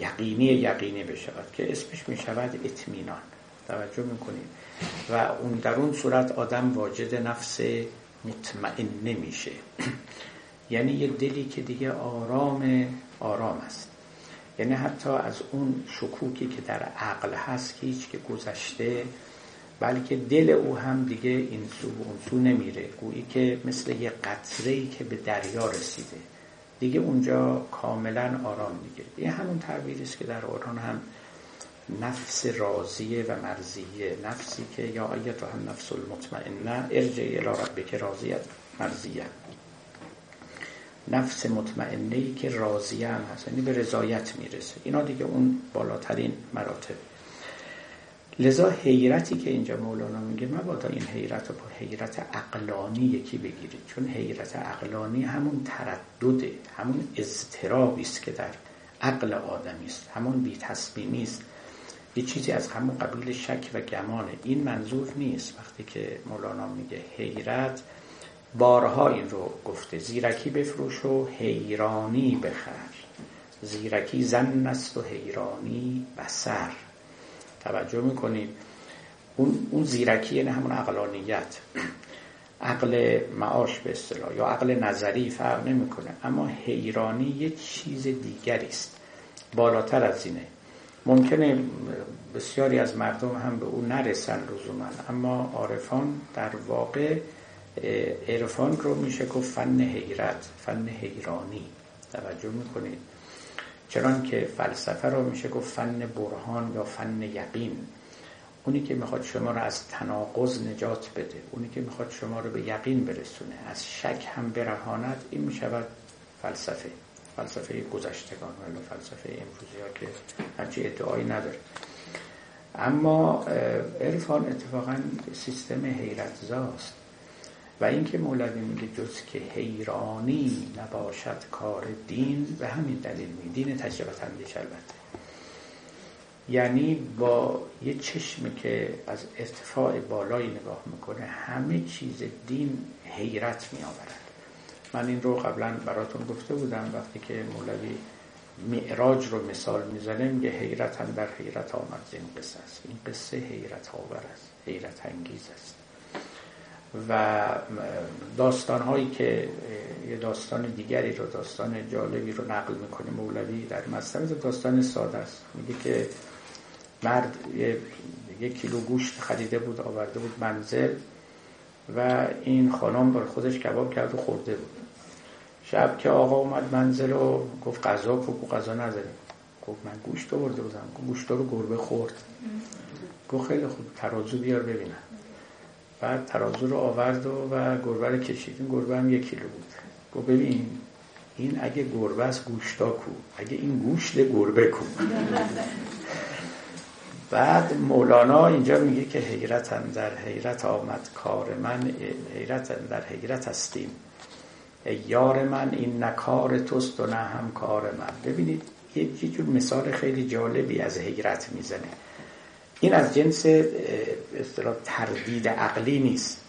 یقینی یقینی بشود که اسمش می شود اطمینان. توجه می‌کنید. و اون در اون صورت آدم واجد نفس مطمئن نمیشه. یعنی یه دلی که دیگه آرام آرام است. یعنی حتی از اون شکوکی که در عقل هست که هیچ که گذشته بلکه دل او هم دیگه این سو و اون سو نمیره. گویی که مثل یه قطره ای که به دریا رسیده. دیگه اونجا کاملا آرام می‌گیره. این همون تعبیری است که در قرآن هم نفس راضیه و مرزیه نفسی که یا آیت هم نفس المطمئنه ارجع الى ربک راضیت مرزیه نفس مطمئنه ای که راضیه هم هست. یعنی به رضایت می‌رسه. اینا دیگه اون بالاترین مراتب. لذا حیرتی که اینجا مولانا میگه مبادا این حیرت رو با حیرت عقلانی یکی بگیرید. چون حیرت عقلانی همون تردده همون اضطرابی است که در عقل آدمی است همون بی تصمیمی است. یه چیزی از همون قبیل شک و گمانه. این منظور نیست. وقتی که مولانا میگه حیرت بارها این رو گفته. زیرکی بفروش و حیرانی بخر. زیرکی زن است و حیرانی بسر. توجه می‌کنید. اون, اون زیرکی یعنی همون عقلانیت. عقل معاش به اصطلاح یا عقل نظری فرق نمی‌کنه اما حیرانی یه چیز دیگری است. بالاتر از اینه. ممکنه بسیاری از مردم هم به اون نرسن لزوما اما عارفان در واقع عرفان رو میشه گفت فن حیرت فن حیرانی. توجه می‌کنید. چرا که فلسفه رو میشه گفت فن برهان یا فن یقین. اونی که می‌خواد شما رو از تناقض نجات بده اونی که می‌خواد شما رو به یقین برسونه از شک هم برهاند این می‌شود فلسفه. فلسفه گذشتگان ولی فلسفه امروزی ها که هرچی ادعایی نداره. اما عرفان اتفاقا سیستم حیرت زاست و اینکه مولوی میگه جز که حیرانی نباشد کار دین به همین دلیل می دین تجربت اندیش البته. یعنی با یه چشمی که از ارتفاع بالایی نگاه می‌کنه همه چیز دین حیرت می آورد من این رو قبلا براتون گفته بودم وقتی که مولوی معراج رو مثال می‌زنه میگه حیرت در حیرت آمد. این قصه است. این قصه حیرت آور است حیرت انگیز است. و داستان هایی که یه داستان دیگری رو داستان جالبی رو نقل می‌کنه مولوی در مستند داستان ساده است. میگه که مرد یه, کیلو گوشت خریده بود آورده بود منزل و این خانم بر خودش کباب کرد و خورده بود. شب که آقا اومد منزل و گفت غذا کو غذا نداریم گفت من گوشت آورده بودم. گوشت رو گربه خورد. گفت خیلی خوب ترازو بیار ببینم. بعد ترازو رو آورد و, و گربه رو کشید. این گربه هم یک کیلو بود. گفت ببین این اگه گربه است گوشتا کو. اگه این گوشت گربه کو. بعد مولانا اینجا میگه که حیرت در حیرت آمد کار من. حیرت در حیرت هستیم. یار من این نکار توست و نه هم کار من. ببینید یه جور مثال خیلی جالبی از حیرت می‌زنه. این از جنس اصطلاح تردید عقلی نیست.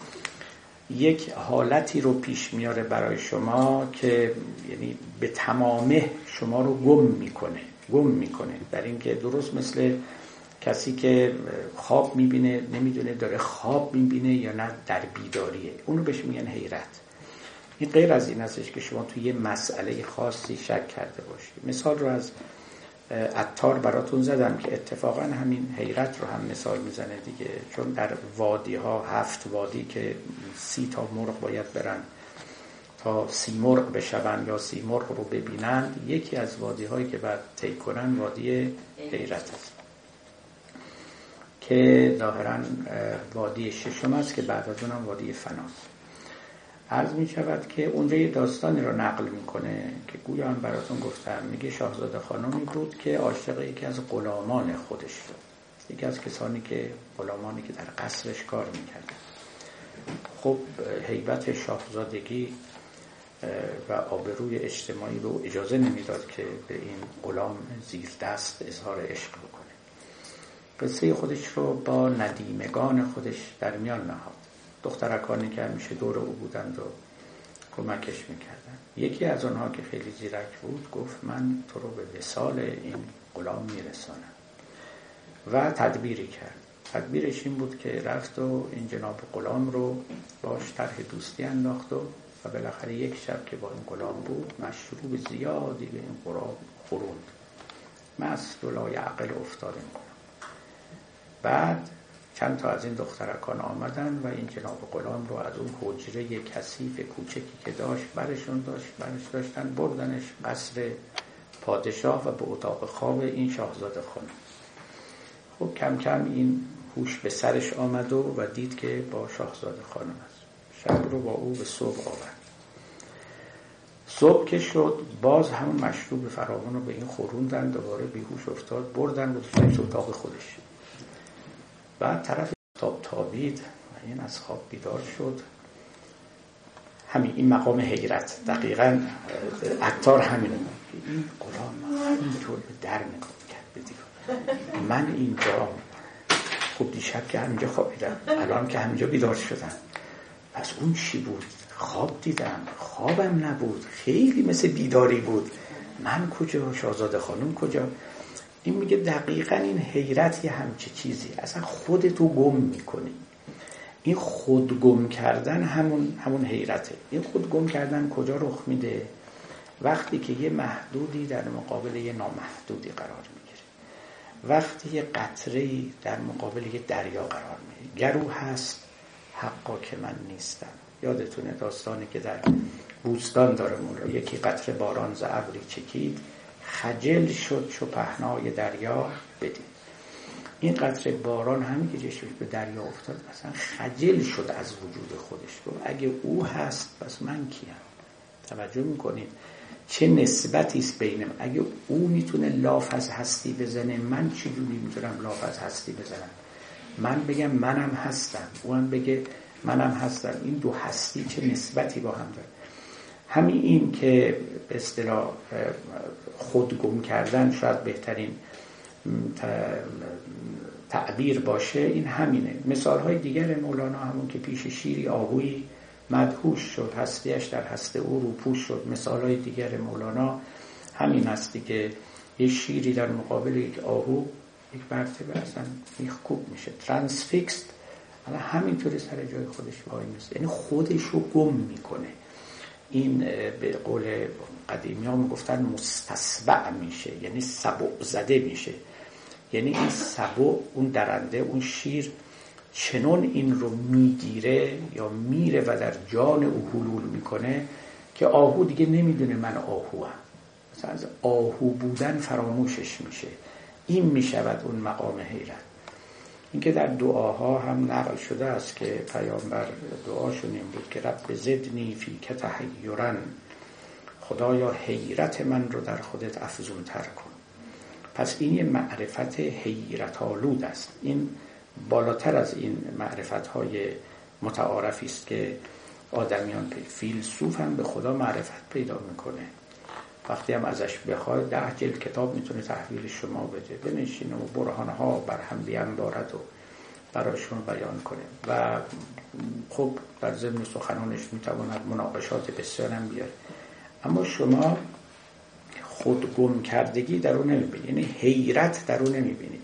یک حالتی رو پیش میاره برای شما که یعنی به تمامه شما رو گم می‌کنه گم می‌کنه. در اینکه درست مثل کسی که خواب می‌بینه نمی‌دونه داره خواب می‌بینه یا نه در بیداریه. اونو بهش میگن حیرت. این غیر از این هستش که شما توی یه مسئله خاصی شک کرده باشید. مثال رو از اتار براتون زدم که اتفاقا همین حیرت رو هم مثال می‌زنه دیگه. چون در وادی ها هفت وادی که سی تا مرغ باید برن تا سی مرغ بشون یا سی مرغ رو ببینند یکی از وادی هایی که بعد طی کنن وادی حیرت است. که ظاهرا وادی ششم است که بعد از اونم وادی فناست. عرض می شود که اونجا یه داستانی رو نقل می‌کنه که گویا هم براتون گفتم. میگه شاهزاده خانمی بود که عاشق یکی از غلامان خودش شد یکی از کسانی که غلامانی که در قصرش کار می‌کردن خب حیبت شاهزادگی و آبروی اجتماعی رو اجازه نمی‌داد که به این غلام زیر دست اظهار عشق بکنه. قصه خودش رو با ندیمگان خودش در میان نهاد. دخترکانی که همیشه دور او بودند و کمکش می‌کردن یکی از آنها که خیلی زیرک بود گفت من تو رو به وسال این غلام میرسانم. و تدبیری کرد. تدبیرش این بود که رفت و این جناب غلام رو باش طرح دوستی انداخت و و بالاخره یک شب که با این غلام بود مشروب زیادی به این غلام خوروند مست و لای عقل افتاده کنم بعد چند تا از این دخترکان آمدن و این جناب غلام رو از اون حجره کثیف کوچکی که داشت برشون داشت برش داشتن بردنش قصر پادشاه و به اتاق خواب این شاهزاده خانم خب کم کم این هوش به سرش آمد و, و دید که با شاهزاده خانم است. شب رو با او به صبح آورد. صبح که شد باز همون مشروب فراوان رو به این خوروندن دوباره بیهوش افتاد بردن و اتاق خودش. بعد طرف تاب تابید و این از خواب بیدار شد. همین این مقام حیرت دقیقا اکتار همینه این قرآن همینطور به در نگاه کرد من اینجا خوب دیشب که همینجا خوابیدم الان که همینجا بیدار شدم. پس اون چی بود؟ خواب دیدم. خوابم نبود. خیلی مثل بیداری بود. من کجا؟ شاهزاده خانم کجا؟ این میگه دقیقا این حیرت یه همچه چیزی اصلا خودتو گم می‌کنی. این خود گم کردن همون, همون حیرته. این خود گم کردن کجا رخ میده؟ وقتی که یه محدودی در مقابل یه نامحدودی قرار می‌گیره. وقتی یه قطره در مقابل یه دریا قرار می‌گیره. گروه هست حقا که من نیستم. یادتونه داستانی که در بوستان داره مولا یکی قطره باران ز چکید. خجل شد چو پهنای دریا بدید. این قطره باران همین که چشمش به دریا افتاد مثلا خجل شد از وجود خودش. گفت اگه او هست پس من کیم؟ توجه می‌کنید؟ چه نسبتی است بینم؟ اگه او می‌تونه لاف از هستی بزنه من چجوری می‌تونم لاف از هستی بزنم؟ من بگم منم هستم. او هم بگه منم هستم. این دو هستی چه نسبتی با هم داره؟ همین این که به اصطلاح خودگم کردن شاید بهترین تعبیر باشه این همینه. مثال های دیگر مولانا همون که پیش شیری آهوی مدهوش شد هستیش در هسته او روپوش شد. مثال های دیگر مولانا همین هستی که یه شیری در مقابل یک آهو یک مرتبه اصلا میخکوب میشه. ترانسفیکست حالا همینطوری سر جای خودش وای میست یعنی خودش رو گم می‌کنه. این به قول قدیمی ها می‌گفتن مستصبع میشه یعنی سبع زده میشه. یعنی این سبع اون درنده اون شیر چنون این رو می‌گیره یا میره و در جان او حلول می‌کنه که آهو دیگه نمی‌دونه من آهو هم مثلا از آهو بودن فراموشش میشه. این می‌شود اون مقام حیرت. اینکه در دعاها هم نقل شده است که پیامبر دعاشون این بود که رب زدنی فی که تحیرن خدایا حیرت من رو در خودت افزون تر کن. پس این یه معرفت حیرت آلود است. این بالاتر از این معرفت های متعارفی است که آدمیان فیلسوف هم به خدا معرفت پیدا می‌کنه. وقتی هم ازش بخواد ده جلد کتاب می‌تونه تحویل شما بده. بنشینه و برهانها بر هم بیانبارد و برایشون بیان کنه. و خب در ضمن سخنانش می‌تواند مناقشات بسیار هم بیاره. اما شما خود گم کردگی در اون نمی‌بینید یعنی حیرت در اون نمی‌بینید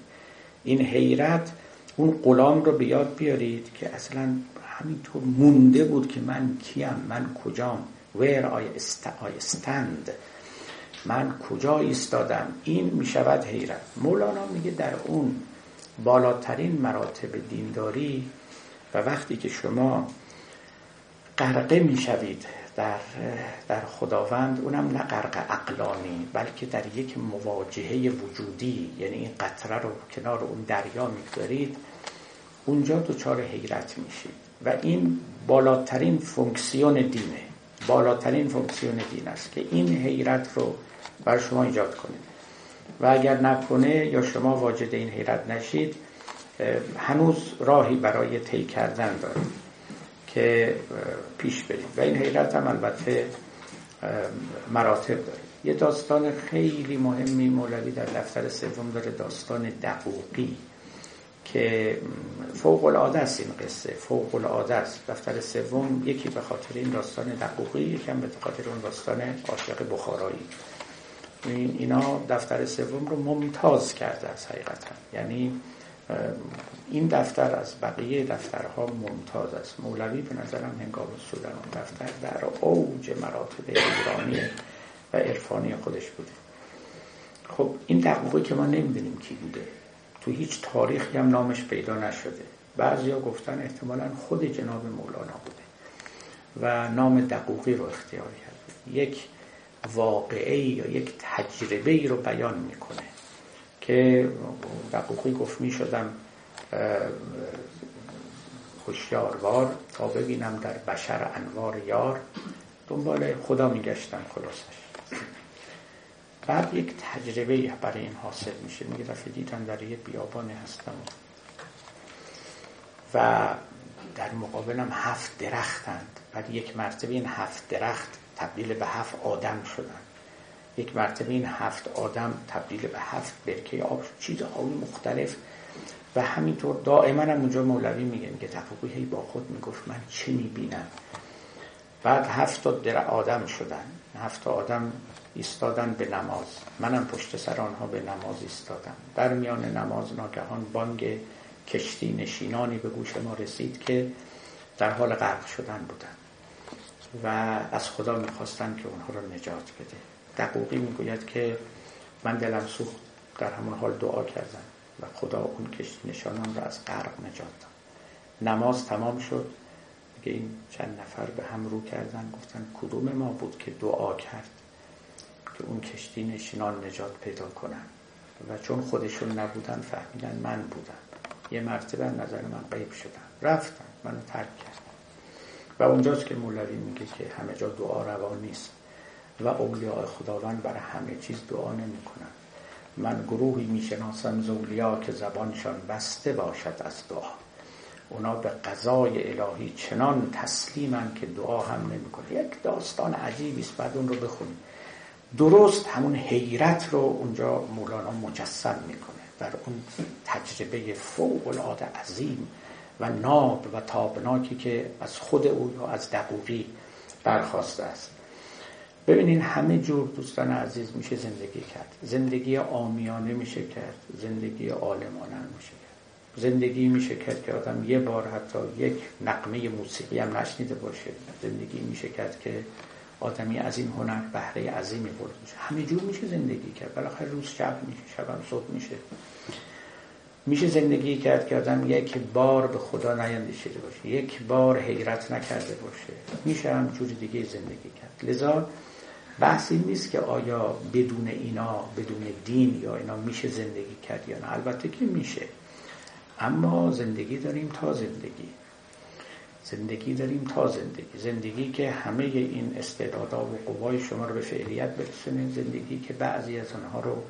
این حیرت اون غلام رو به یاد بیارید که اصلا همینطور مونده بود که من کیم من کجام؟ Where I stand? من کجا ایستادم؟ این می‌شود حیرت. مولانا میگه در اون بالاترین مراتب دینداری و وقتی که شما غرقه می‌شوید در, در خداوند اونم نه غرق عقلانی بلکه در یک مواجهه وجودی یعنی این قطره رو کنار اون دریا می‌گذارید اونجا دچار حیرت میشید. و این بالاترین فونکسیون دینه. بالاترین فونکسیون دین است که این حیرت رو بر شما ایجاد کنه و اگر نکنه یا شما واجد این حیرت نشید هنوز راهی برای طی کردن دارید که پیش برید. و این حیرت هم البته مراتب داره یه داستان خیلی مهمی مولوی در دفتر سوم داره داستان دقوقی که فوق العاده است این قصه. فوق العاده است. دفتر سوم یکی به خاطر این داستان دقوقی یکم به خاطر اون داستان عاشق بخارایی. اینا دفتر سوم رو ممتاز کرده از حقیقتا. یعنی این دفتر از بقیه دفترها ممتاز است. مولوی به نظرم هنگام سودن اون دفتر در اوج مراتب ایرانی و عرفانی خودش بوده. خب این دقوقی که ما نمی‌دونیم کی بوده. تو هیچ تاریخی هم نامش پیدا نشده. بعضیا گفتن احتمالا خود جناب مولانا بوده و نام دقوقی رو اختیار کرده. یک واقعه یا یک تجربه ای رو بیان می‌کنه. که دقوقی گفت می شدم هوشیاروار تا ببینم در بشر انوار یار. دنبال خدا میگشتم خلاصش. بعد یک تجربه برای این حاصل میشه. میگه دفعه دیدم در یه بیابان هستم. و در مقابلم هفت درختند. بعد یک مرتبه این هفت درخت تبدیل به هفت آدم شدن. یک مرتبه این هفت آدم تبدیل به هفت برکه آب چیزهای مختلف. و همینطور دائما هم اونجا مولوی میگه میگه تفقی هی با خود می‌گفت من چه می‌بینم؟ بعد هفت در آدم شدن. هفت آدم ایستادن به نماز. منم پشت سر آنها به نماز ایستادم. در میان نماز ناگهان بانگ کشتی نشینانی به گوش ما رسید که در حال غرق شدن بودن. و از خدا می‌خواستن که اونها رو نجات بده. دقوقی می‌گوید که من دلم سوخت در همون حال دعا کردم و خدا اون کشتی نشانم را از غرق نجات داد. نماز تمام شد. که این چند نفر به هم رو کردن گفتن کدوم ما بود که دعا کرد که اون کشتی نشینان نجات پیدا کنن. و چون خودشون نبودن فهمیدن من بودم. یه مرتبه نظر من قیب شدم رفتم منو ترک کردم اونجاست که مولوی میگه که همه جا دعا روا نیست و اولیاء خداوند برای همه چیز دعا نمی کنن. من گروهی می‌شناسم زولیا که زبانشان بسته باشد از دعا. اونا به قضای الهی چنان تسلیمن که دعا هم نمی‌کنه یک داستان عجیبی است بعد اون رو بخونید درست همون حیرت رو اونجا مولانا مجسم می‌کنه. در اون تجربه فوق العاده عظیم و ناب و تابناکی که از خود او یا از دقوقی برخواسته است. ببینین همه جور دوستان عزیز میشه زندگی کرد. زندگی آمیانه میشه کرد. زندگی عالمانه میشه کرد. زندگی میشه کرد که آدم یه بار حتی یک نقمه موسیقی هم نشنیده باشه. زندگی میشه کرد که آدمی از این هنر بهره عظیمی برد میشه همه جور میشه زندگی کرد. بالاخره روز شب میشه شبم صبح میشه. میشه زندگی کرد که آدم یک بار به خدا نیندیشیده باشه یک بار حیرت نکرده باشه. میشه هم جور دیگه زندگی کرد. لذا بحث این نیست که آیا بدون اینا بدون دین یا اینا میشه زندگی کرد یا نه. البته که میشه. اما زندگی داریم تا زندگی. زندگی داریم تا زندگی. زندگی که همه این استعدادها و قوای شما رو به فعلیت برسونه. زندگی که بعضی از آنها رو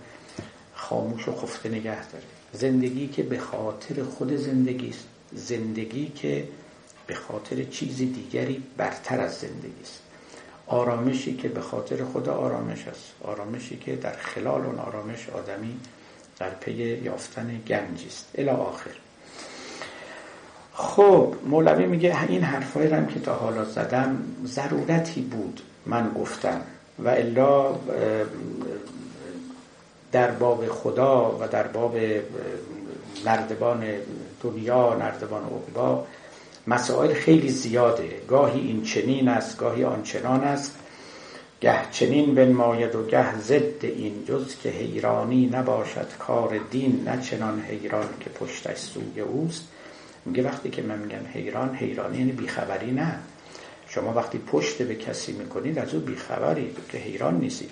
خاموش و خفته نگه داره. زندگی که به خاطر خود زندگی است. زندگی که به خاطر چیز دیگری برتر از زندگی است. آرامشی که به خاطر خود آرامش است. آرامشی که در خلال اون آرامش آدمی در پی یافتن گنجی است. الی آخر. خب مولوی میگه این حرفایی هم که تا حالا زدم ضرورتی بود من گفتم و الا در باب خدا و در باب نردبان دنیا نردبان عقبا مسائل خیلی زیاده. گاهی این چنین است گاهی آنچنان است. گه چنین بنماید و گه ضد این جز که حیرانی نباشد کار دین نه چنان حیران که پشتش سوی اوست. میگه وقتی که من میگم حیران حیرانی یعنی بیخبری نه. شما وقتی پشت به کسی می‌کنید از او بیخبری که حیران نیستید.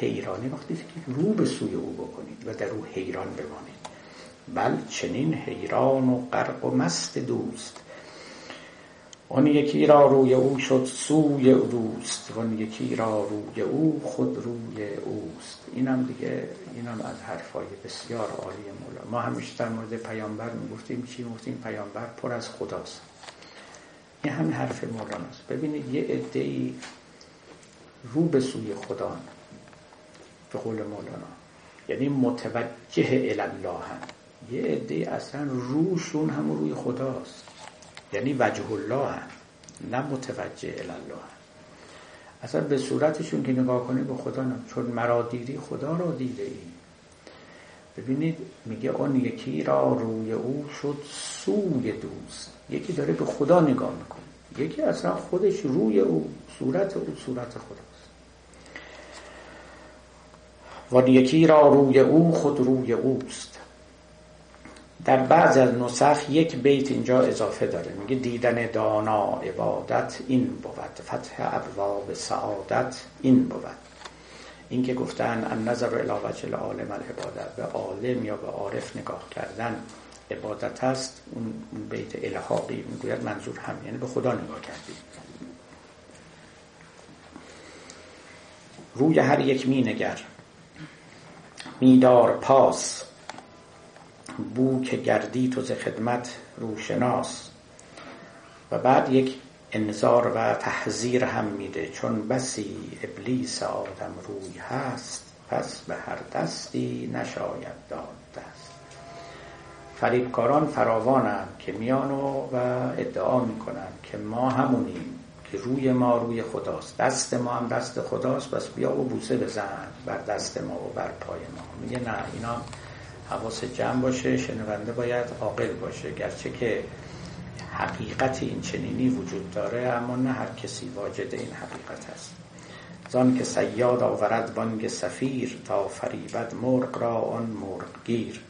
حیرانی وقتی که رو به سوی او بکنید و در او حیران بمانید. بل چنین حیران و غرق و مست دوست. آن یکی را روی او شد سوی دوست. و یکی را روی او خود روی اوست. اینم دیگه اینم از حرفای بسیار عالی مولا. ما همیشه در مورد پیامبر می‌گفتیم چی می‌گفتیم؟ پیامبر پر از خداست. این همین حرف مولاناست ببینید یه عده رو به سوی خدا به قول مولانا. یعنی متوجه الله یه عده اصلا روشون همون روی خداست. یعنی وجه الله هم. نه متوجه الله اصلا به صورتشون که نگاه کنی به خدا نه. چون مرا دیدی خدا را دیده ای. ببینید میگه اون یکی را روی او شد سوی دوست. یکی داره به خدا نگاه می‌کنه. یکی اصلا خودش روی او صورت او صورت خداست و یکی را روی او خود روی اوست. در بعض از نسخ یک بیت اینجا اضافه داره. میگه دیدن دانا عبادت این بود. فتح ابواب سعادت این بود. این که گفتن ان نظر الى وجه العالم العبادت به عالم یا به عارف نگاه کردن عبادت هست اون بیت الهاقی می‌گوید منظور هم یعنی به خدا نگاه کردی. روی هر یک می نگر. میدار پاس. بو که گردی تو ز خدمت روشناس. و بعد یک انذار و تحذیر هم میده. چون بسی ابلیس آدم روی هست پس به هر دستی نشاید داد دست. فریبکاران فراوانند که میان و ادعا می‌کنن که ما همونیم. روی ما روی خداست. دست ما هم دست خداست. بس بیا و بوسه بزن بر دست ما و بر پای ما. میگه نه اینا حواس جمع باشه. شنونده باید عاقل باشه. گرچه که حقیقت این چنینی وجود داره اما نه هر کسی واجد این حقیقت است. زان که سیاد آورد بانگ سفیر تا فریبد مرغ را آن مرغ گیر.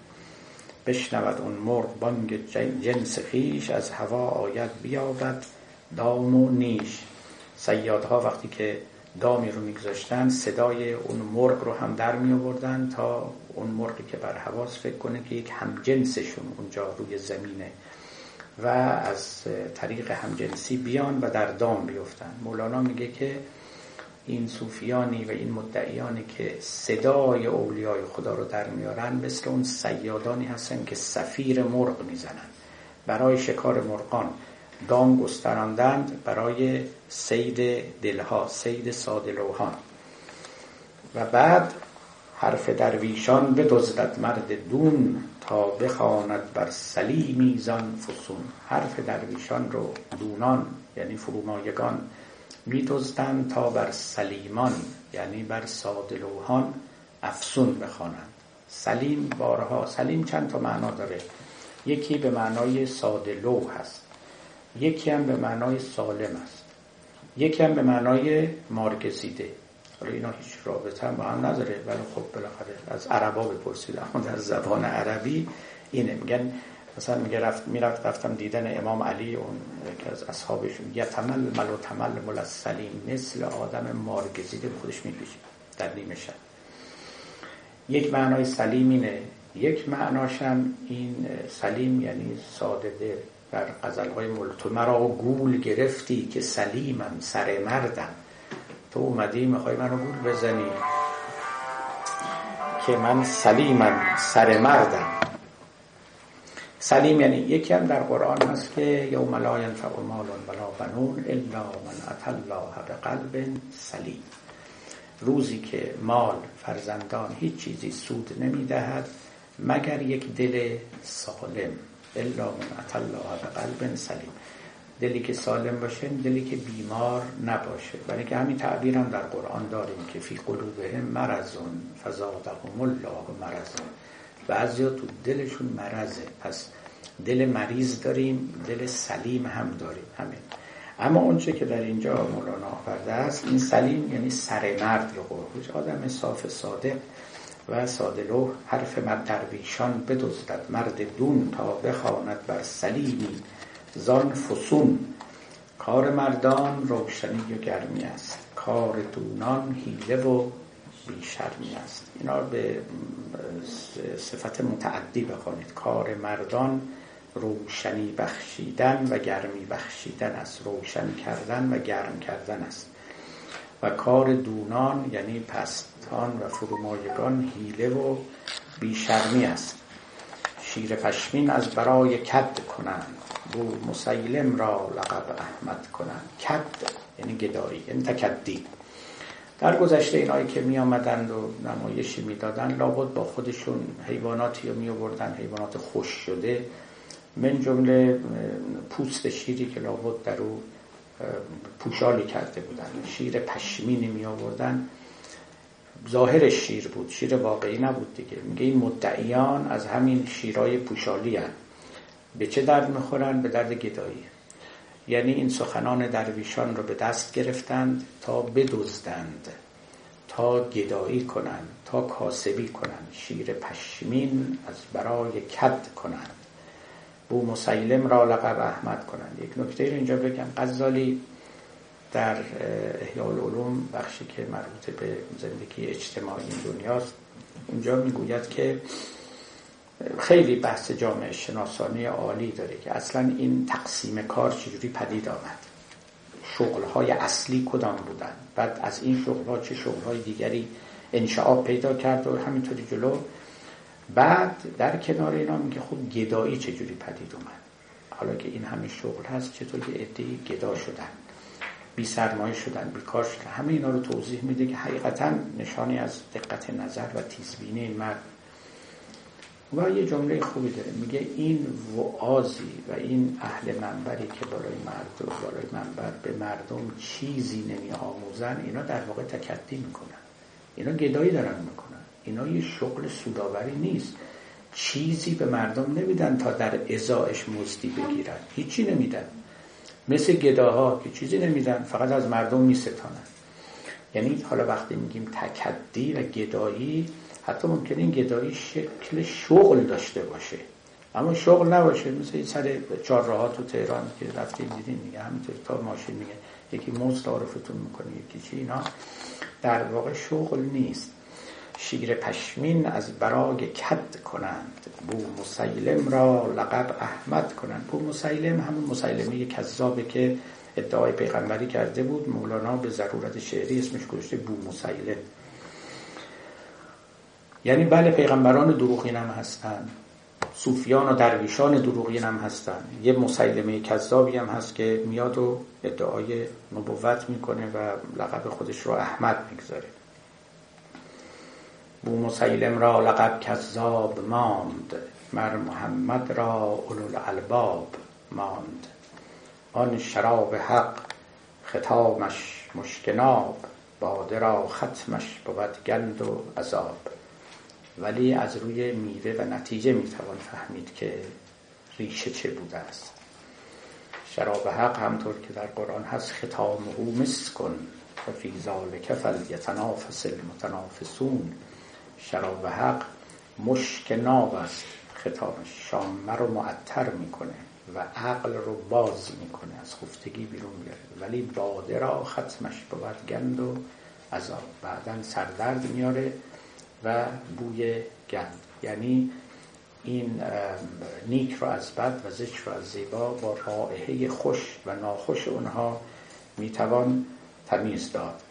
بشنود اون مرغ بانگ جنس خیش از هوا آید بیابد. دام و نیش. سیادها وقتی که دامی رو میگذاشتن صدای اون مرغ رو هم در می آوردن تا اون مرغی که بر حواس فکر کنه که یک همجنسشون اونجا روی زمینه و از طریق همجنسی بیان و در دام بیفتن. مولانا میگه که این صوفیانی و این مدعیانی که صدای اولیای خدا رو در میارن مثل اون سیادانی هستن که سفیر مرغ می‌زنن. برای شکار مرغان. دام گستراندند برای سید دلها سید سادلوهان و بعد حرف درویشان بدزدد مرد دون تا بخواند بر سلیمی زان فسون. حرف درویشان رو دونان یعنی فرومایگان میدزدند تا بر سلیمان یعنی بر سادلوهان افسون بخوانند. سلیم بارها سلیم چند تا معنا داره؟ یکی به معنای سادلو هست. یکی هم به معنای سالم است. یکی هم به معنای مارگزیده حالا اینا هیچ رابطه هم با هم نداره ولی خب بالاخره از عربا بپرسید. اما در زبان عربی اینه. میگن مثلا میگه رفت می‌رفت رفتم دیدن امام علی اون که از اصحابشون یتمل مل و تمل مل سلیم مثل آدم مارگزیده خودش می‌کشه در نیمه شب. یک معنای سلیم اینه. یک معناشم این سلیم یعنی ساده دل در غزل های تو مرا گول گرفتی که سلیمم سر مردم. تو اومدی می‌خوای منو گول بزنی؟ که من سلیمم سر مردم. سلیم یعنی یکی هم در قرآن هست که یوم لا ینفع مال ولا بنون الا من اتى الله بقلب سلیم. روزی که مال فرزندان هیچ چیزی سود نمی‌دهد مگر یک دل سالم. الا من الله بقلب سلیم. دلی که سالم باشه دلی که بیمار نباشه. برای که همین تعبیر هم در قرآن داریم که فی قلوبهم مرزون فزادهم الله مرزون بعضیا تو دلشون مرزه پس دل مریض داریم دل سلیم هم داریم. همین. اما اونچه که در اینجا مولانا آورده است این سلیم یعنی سر مرد رو قربوش آدم صاف صادق. و سادلو حرف مرد درویشان بدزدد. مرد دون تا بخواند بر سلیمی زان فسون. کار مردان روشنی و گرمی است. کار دونان حیله و بیشرمی است. اینا به صفت متعدی بخوانید. کار مردان روشنی بخشیدن و گرمی بخشیدن است. روشن کردن و گرم کردن است. و کار دونان یعنی پستان و فرومایگان حیله و بیشرمی است. شیر پشمین از برای کد کنند. بو مسیلم را لقب احمد کنند. کد یعنی گدایی یعنی تکدی. در گذشته اینایی که می آمدند و نمایشی می‌دادند لابد با خودشون حیواناتی رو می آوردن حیوانات خوش شده. من جمله پوست شیری که لابد در او پوشالی کرده بودن. شیر پشمینی می آوردن. ظاهر شیر بود. شیر واقعی نبود دیگه. میگه این مدعیان از همین شیرای پوشالی هن. به چه درد می‌خورن؟ به درد گدایی. یعنی این سخنان درویشان رو به دست گرفتند تا بدزدند تا گدایی کنند تا کاسبی کنند. شیر پشمین از برای کد کنند. بو مسیلم را لقب احمد کنند. یک نکته رو اینجا بگم. غزالی در احیاء العلوم بخشی که مربوط به زندگی اجتماعی دنیاست. اونجا می‌گوید که خیلی بحث جامعه شناسانی عالی داره که اصلا این تقسیم کار چجوری پدید آمد. شغلهای اصلی کدام بودن بعد از این شغلها چه شغلهای دیگری انشعاب پیدا کرد و همینطوری جلو بعد در کنار اینا میگه خب گدایی چجوری پدید اومد؟ حالا که این همه شغل هست چطور یه عده‌ای گدا شدن بی سرمایه شدن بیکار شدن همه اینا رو توضیح میده که حقیقتا نشانی از دقت نظر و تیزبینی این مرد. و یه جمله خوبی داره. میگه این وعازی و این اهل منبری که بالای مردم بالای منبر به مردم چیزی نمی آموزن اینا در واقع تکدی می‌کنن. اینا گدایی دارن می‌کنن. اینا یه شغل سوداوری نیست. چیزی به مردم نمیدن تا در ازایش مزدی بگیرن. هیچی نمیدن. مثل گداها که چیزی نمیدن فقط از مردم میستانن. یعنی حالا وقتی میگیم تکدی و گدایی حتی ممکنه این گدایی شکل شغل داشته باشه. اما شغل نباشه. مثل این سر چهار راه تو تهران که رفتیم دیدین میگه همینطور تا ماشین میگه. یکی مزد تعارفتون می‌کنه یکی چی اینا. در واقع شغل نیست. شیر پشمین از برای کد کنند. بو مسیلم را لقب احمد کنند. بو مسیلم همون مسیلمه کذابه که ادعای پیغمبری کرده بود. مولانا به ضرورت شعری اسمش گذاشته بو مسیلم. یعنی بله پیغمبران دروغین هم هستن. صوفیان و درویشان دروغین هم هستن. یه مسیلمه کذابی هم هست که میاد و ادعای نبوت می‌کنه و لقب خودش رو احمد می‌گذاره. بو مسیلم را لقب کذاب ماند مر محمد را اولو الالباب ماند. آن شراب حق ختامش مشکناب باده را ختمش بود گند و عذاب. ولی از روی میوه و نتیجه می‌توان فهمید که ریشه چه بوده است. شراب حق همطور که در قرآن هست ختامه مسکن و فی ذالک فلیتنافس المتنافسون. شراب حق مشک ناب است. خطابش شامه رو معطر می‌کنه و عقل رو باز می‌کنه از خفتگی بیرون میاره ولی باده را ختمش بود گند و عذاب. بعدا سردرد میاره و بوی گند. یعنی این نیک رو از بد و ذکر رو از زیبا با رائحه خوش و ناخوش اونها می‌توان تمیز داد.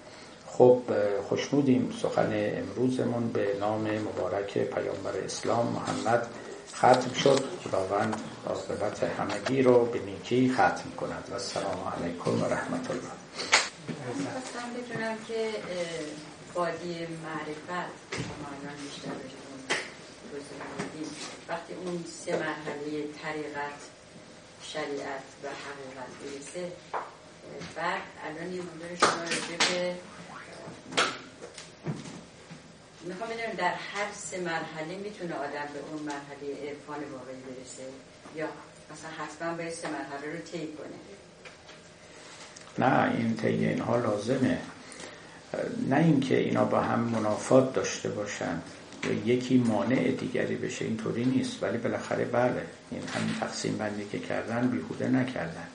خب خوشنودیم سخن امروزمون به نام مبارک پیامبر اسلام محمد ختم شد. خداوند عاقبت همگی رو به نیکی ختم کند. و السلام علیکم و رحمت الله خواستم بدونم که بادی معرفت بیشتر وقتی اون سه مرحله طریقت شریعت و حقیقت برسه بعد الان یه شما به می‌خوام بدونم در هر سه مرحله می‌تونه آدم به اون مرحله عرفان واقعی برسه؟ یا مثلا حتما باید سه مرحله رو طی کنه؟ نه این طی اینها لازمه. نه اینکه اینا با هم منافات داشته باشن یا یکی مانع دیگری بشه اینطوری نیست. ولی بالاخره بله این همین تقسیم بندی که کردن بیهوده نکردن.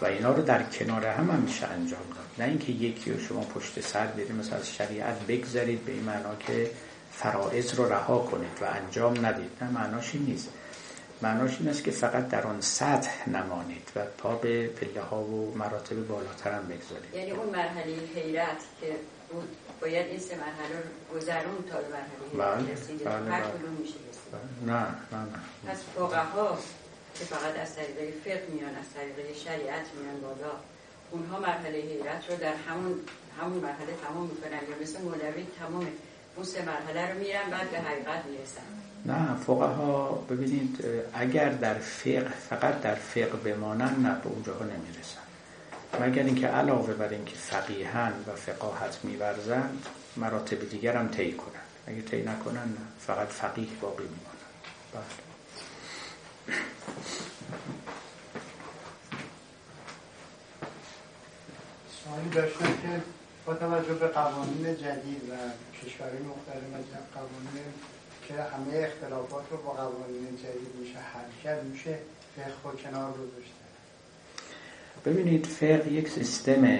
و اینا رو در کنار هم هم میشه انجام داد. نه اینکه یکی رو شما پشت سر برید مثلا از شریعت بگذارید به این معنا که فرائض رو رها کنید و انجام ندید. نه معناش این نیست. معناش این است که فقط در آن سطح نمانید و پا به پله ها و مراتب بالاتر هم بگذارید. یعنی اون مرحله حیرت که باید این سه مرحله رو گذرون تا به مرحله بله، بله، هر بله. کدوم میشه رسید. نه نه نه. پس فقها که فقط از طریق فقه میان از طریق شریعت میان بالا. اونها مرحله حیرت رو در همون همون مرحله تمام می‌کنن یا مثل مولوی تمام اون سه مرحله رو میرن بعد به حقیقت می‌رسن. نه فقها ببینید اگر در فقه فقط در فقه بمانن نه به اونجاها نمی‌رسن. مگر اینکه علاوه بر اینکه فقیهن و فقاهت میورزند مراتب دیگر هم طی کنن. اگه طی نکنن نه فقط فقیه باقی میمانن. بله. سوالی داشتم که با توجه به قوانین جدید و کشورهای مختلف قوانین که همه اختلافات رو با قوانین جدید میشه حل کرد میشه فقه رو کنار گذاشته ببینید فقه یک سیستم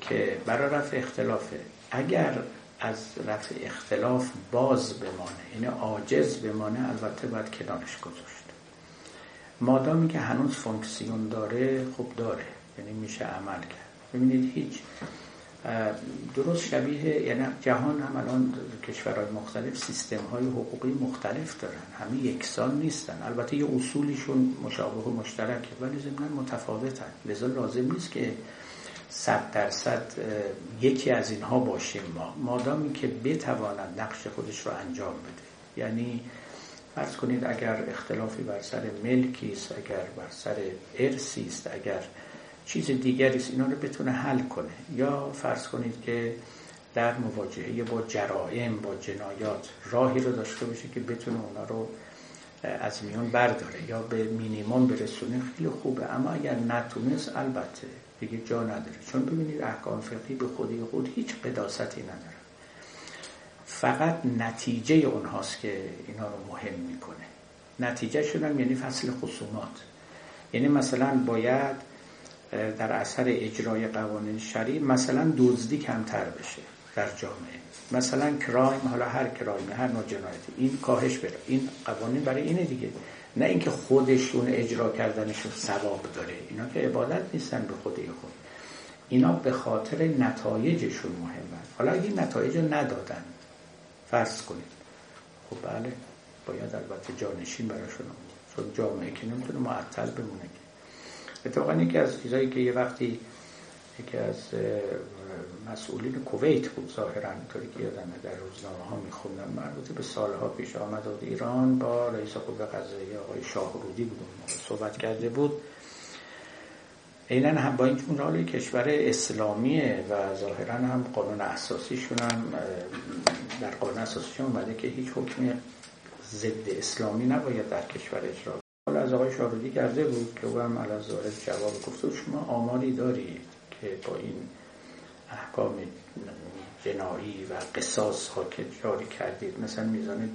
که برای رفع اختلافه اگر از رفع اختلاف باز بمانه یعنی عاجز بمانه البته باید کنارش گذاشت. مادامی که هنوز فونکسیون داره خوب داره. یعنی میشه عمل کرد. ببینید هیچ درست شبیه یعنی جهان هم الان کشورهای مختلف سیستم های حقوقی مختلف دارن. همه یکسان نیستن. البته یه اصولشون مشابه و مشترکه ولی ضمنا متفاوتن. لذا لازم نیست که صد درصد یکی از اینها باشیم ما. مادامی که بتواند نقش خودش رو انجام بده. یعنی فرض کنید اگر اختلافی بر سر ملکی است اگر بر سر ارسی است اگر چیز دیگری است اینا رو بتونه حل کنه. یا فرض کنید که در مواجهه با جرائم با جنایات راهی رو داشته باشه که بتونه اونا رو از میون برداره یا به مینیموم برسونه خیلی خوبه. اما اگر نتونست البته دیگه جا نداره. چون ببینید احکام فقهی به خودی خود هیچ قداستی نداره. فقط نتیجه اونهاست که اینا رو مهم می‌کنه. نتیجه شدن یعنی فصل خصومات. یعنی مثلا باید در اثر اجرای قوانین شرعی مثلا دزدی کمتر بشه در جامعه. مثلا کرایم حالا هر کرایم هر نوع جنایتی این کاهش بره این قوانین برای اینه دیگه. نه اینکه خودشون اجرا کردنشون ثواب داره. اینا که عبادت نیستن به خودی خود. اینا به خاطر نتایجشون مهمن حالا اگه نتایج ندادن فرض کنید. خب بله باید البته جانشین براشون چون جامعه که نمی‌تونه معطل بمونه اتفاقا یکی از چیزایی که یه وقتی یکی از مسئولین کویت بود ظاهرا اینطوری که یادمه در روزنامه ها میخوندم مربوط به سالها پیش آمد ایران با رئیس قوه قضاییه آقای شاهرودی بود صحبت کرده بود. عینا هم با این چون کشور اسلامیه و ظاهرا هم قانون اساسیشون هم در قانون اساسیشون اومده که هیچ حکم ضد اسلامی نباید در کشور اجرا حالا از آقای شاهرودی کرده بود که او هم علاز جواب گفت. شما آماری دارید که با این احکام جنایی و قصاص ها که جاری کردید مثلا میزان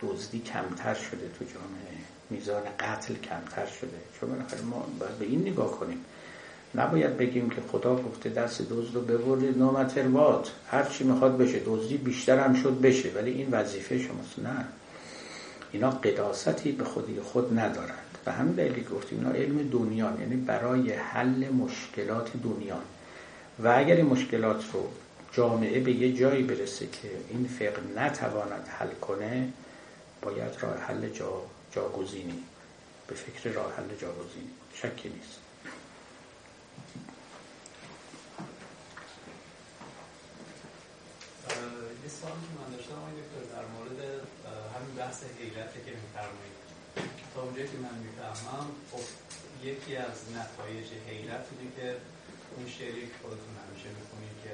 دزدی کمتر شده تو جامعه میزان قتل کمتر شده. چون ما باید به این نگاه کنیم. نباید بگیم که خدا گفته دست دزد رو ببرید. نامتروات هر چی می‌خواد بشه. دزدی بیشتر هم شد بشه. ولی این وظیفه شماست. نه. اینا قداستی به خودی خود ندارند. و همین دلیلی گفتیم اینا علم دنیا یعنی برای حل مشکلات دنیا و اگر این مشکلات رو جامعه به یه جایی برسه که این فقه نتواند حل کنه باید راه حل جا جاگزینی. به فکر راه حل جاگزینی. شکی نیست یه سوال که من داشتم آقای دکتر در مورد همین بحث حیرته که میفرمایید. تا اونجایی که من می‌فهمم خب یکی از نتایج حیرت اینه که اون شعری که خودتون همیشه می‌خونید که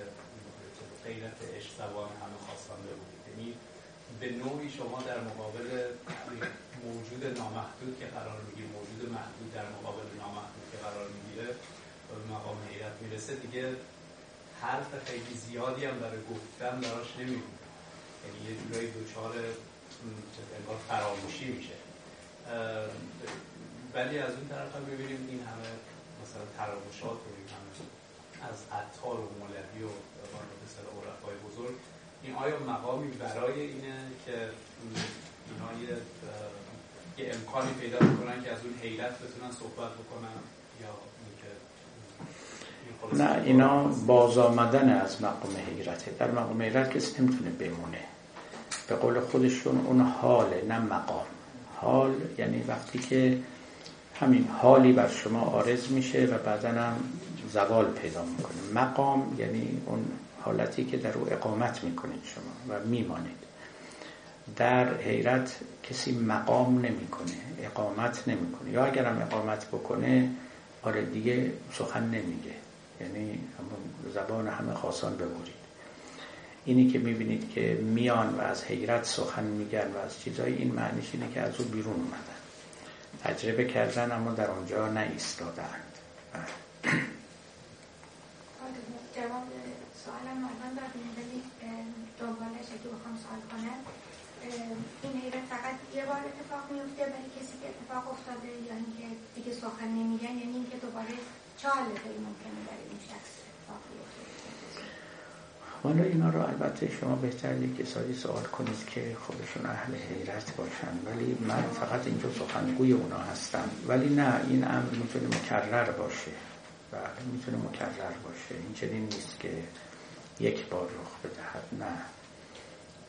غیرت عشق زبان همه خواستانده بودید یعنی به نوعی شما در مقابل موجود نامحدود که قرار می‌گیره موجود محدود در مقابل نامحدود که قرار می‌گیره به مقام حیرت می‌رسه. دیگه حرف خیلی زیادی هم برای گفتن براش نمیگونه یعنی یه جورایی دوچار انگار فراموشی میشه. ولی از اون طرف هم ببینیم این همه مثلا خال و مولوی و مثل عرفای بزرگ این آیا مقامی برای اینه که اینا یه, امکانی پیدا می‌کنن که از اون حیرت بتونن صحبت بکنن یا نه اینا باز آمدن از مقام حیرته. در مقام حیرت کسی نمی‌تونه بمونه. به قول خودشون اون حاله نه مقام. حال یعنی وقتی که همین حالی بر شما آرز میشه و بعدا هم زوال پیدا می‌کنه. مقام یعنی اون حالتی که در او اقامت می‌کنید شما و میمانید. در حیرت کسی مقام نمی‌کنه اقامت نمی‌کنه. یا اگر هم اقامت بکنه آره دیگه سخن نمیگه. یعنی زبان همه خاصان ببرید. اینی که می‌بینید که میان و از حیرت سخن میگن و از چیزای این معنیش اینه که از او بیرون اومدن. تجربه کردن اما در اونجا نایستادند جواب سوالم دادیم ولی دنبالش که بخوام سوال کنم این حیرت فقط یه بار اتفاق میفته برای کسی که اتفاق افتاده یا اینکه دیگه سخن نمیگن یعنی اینکه دوباره چه حالتی ممکنه برای این شخص اتفاق بیفته. حالا اینا رو البته شما بهتر یک کسانی سوال کنید که خودشون اهل حیرت باشن. ولی من فقط اینجا سخنگوی اونا هستم. ولی نه این امر می‌تونه مکرر باشه. بله می‌تونه مکرر باشه. این چنین نیست که یک بار رخ بدهد. نه.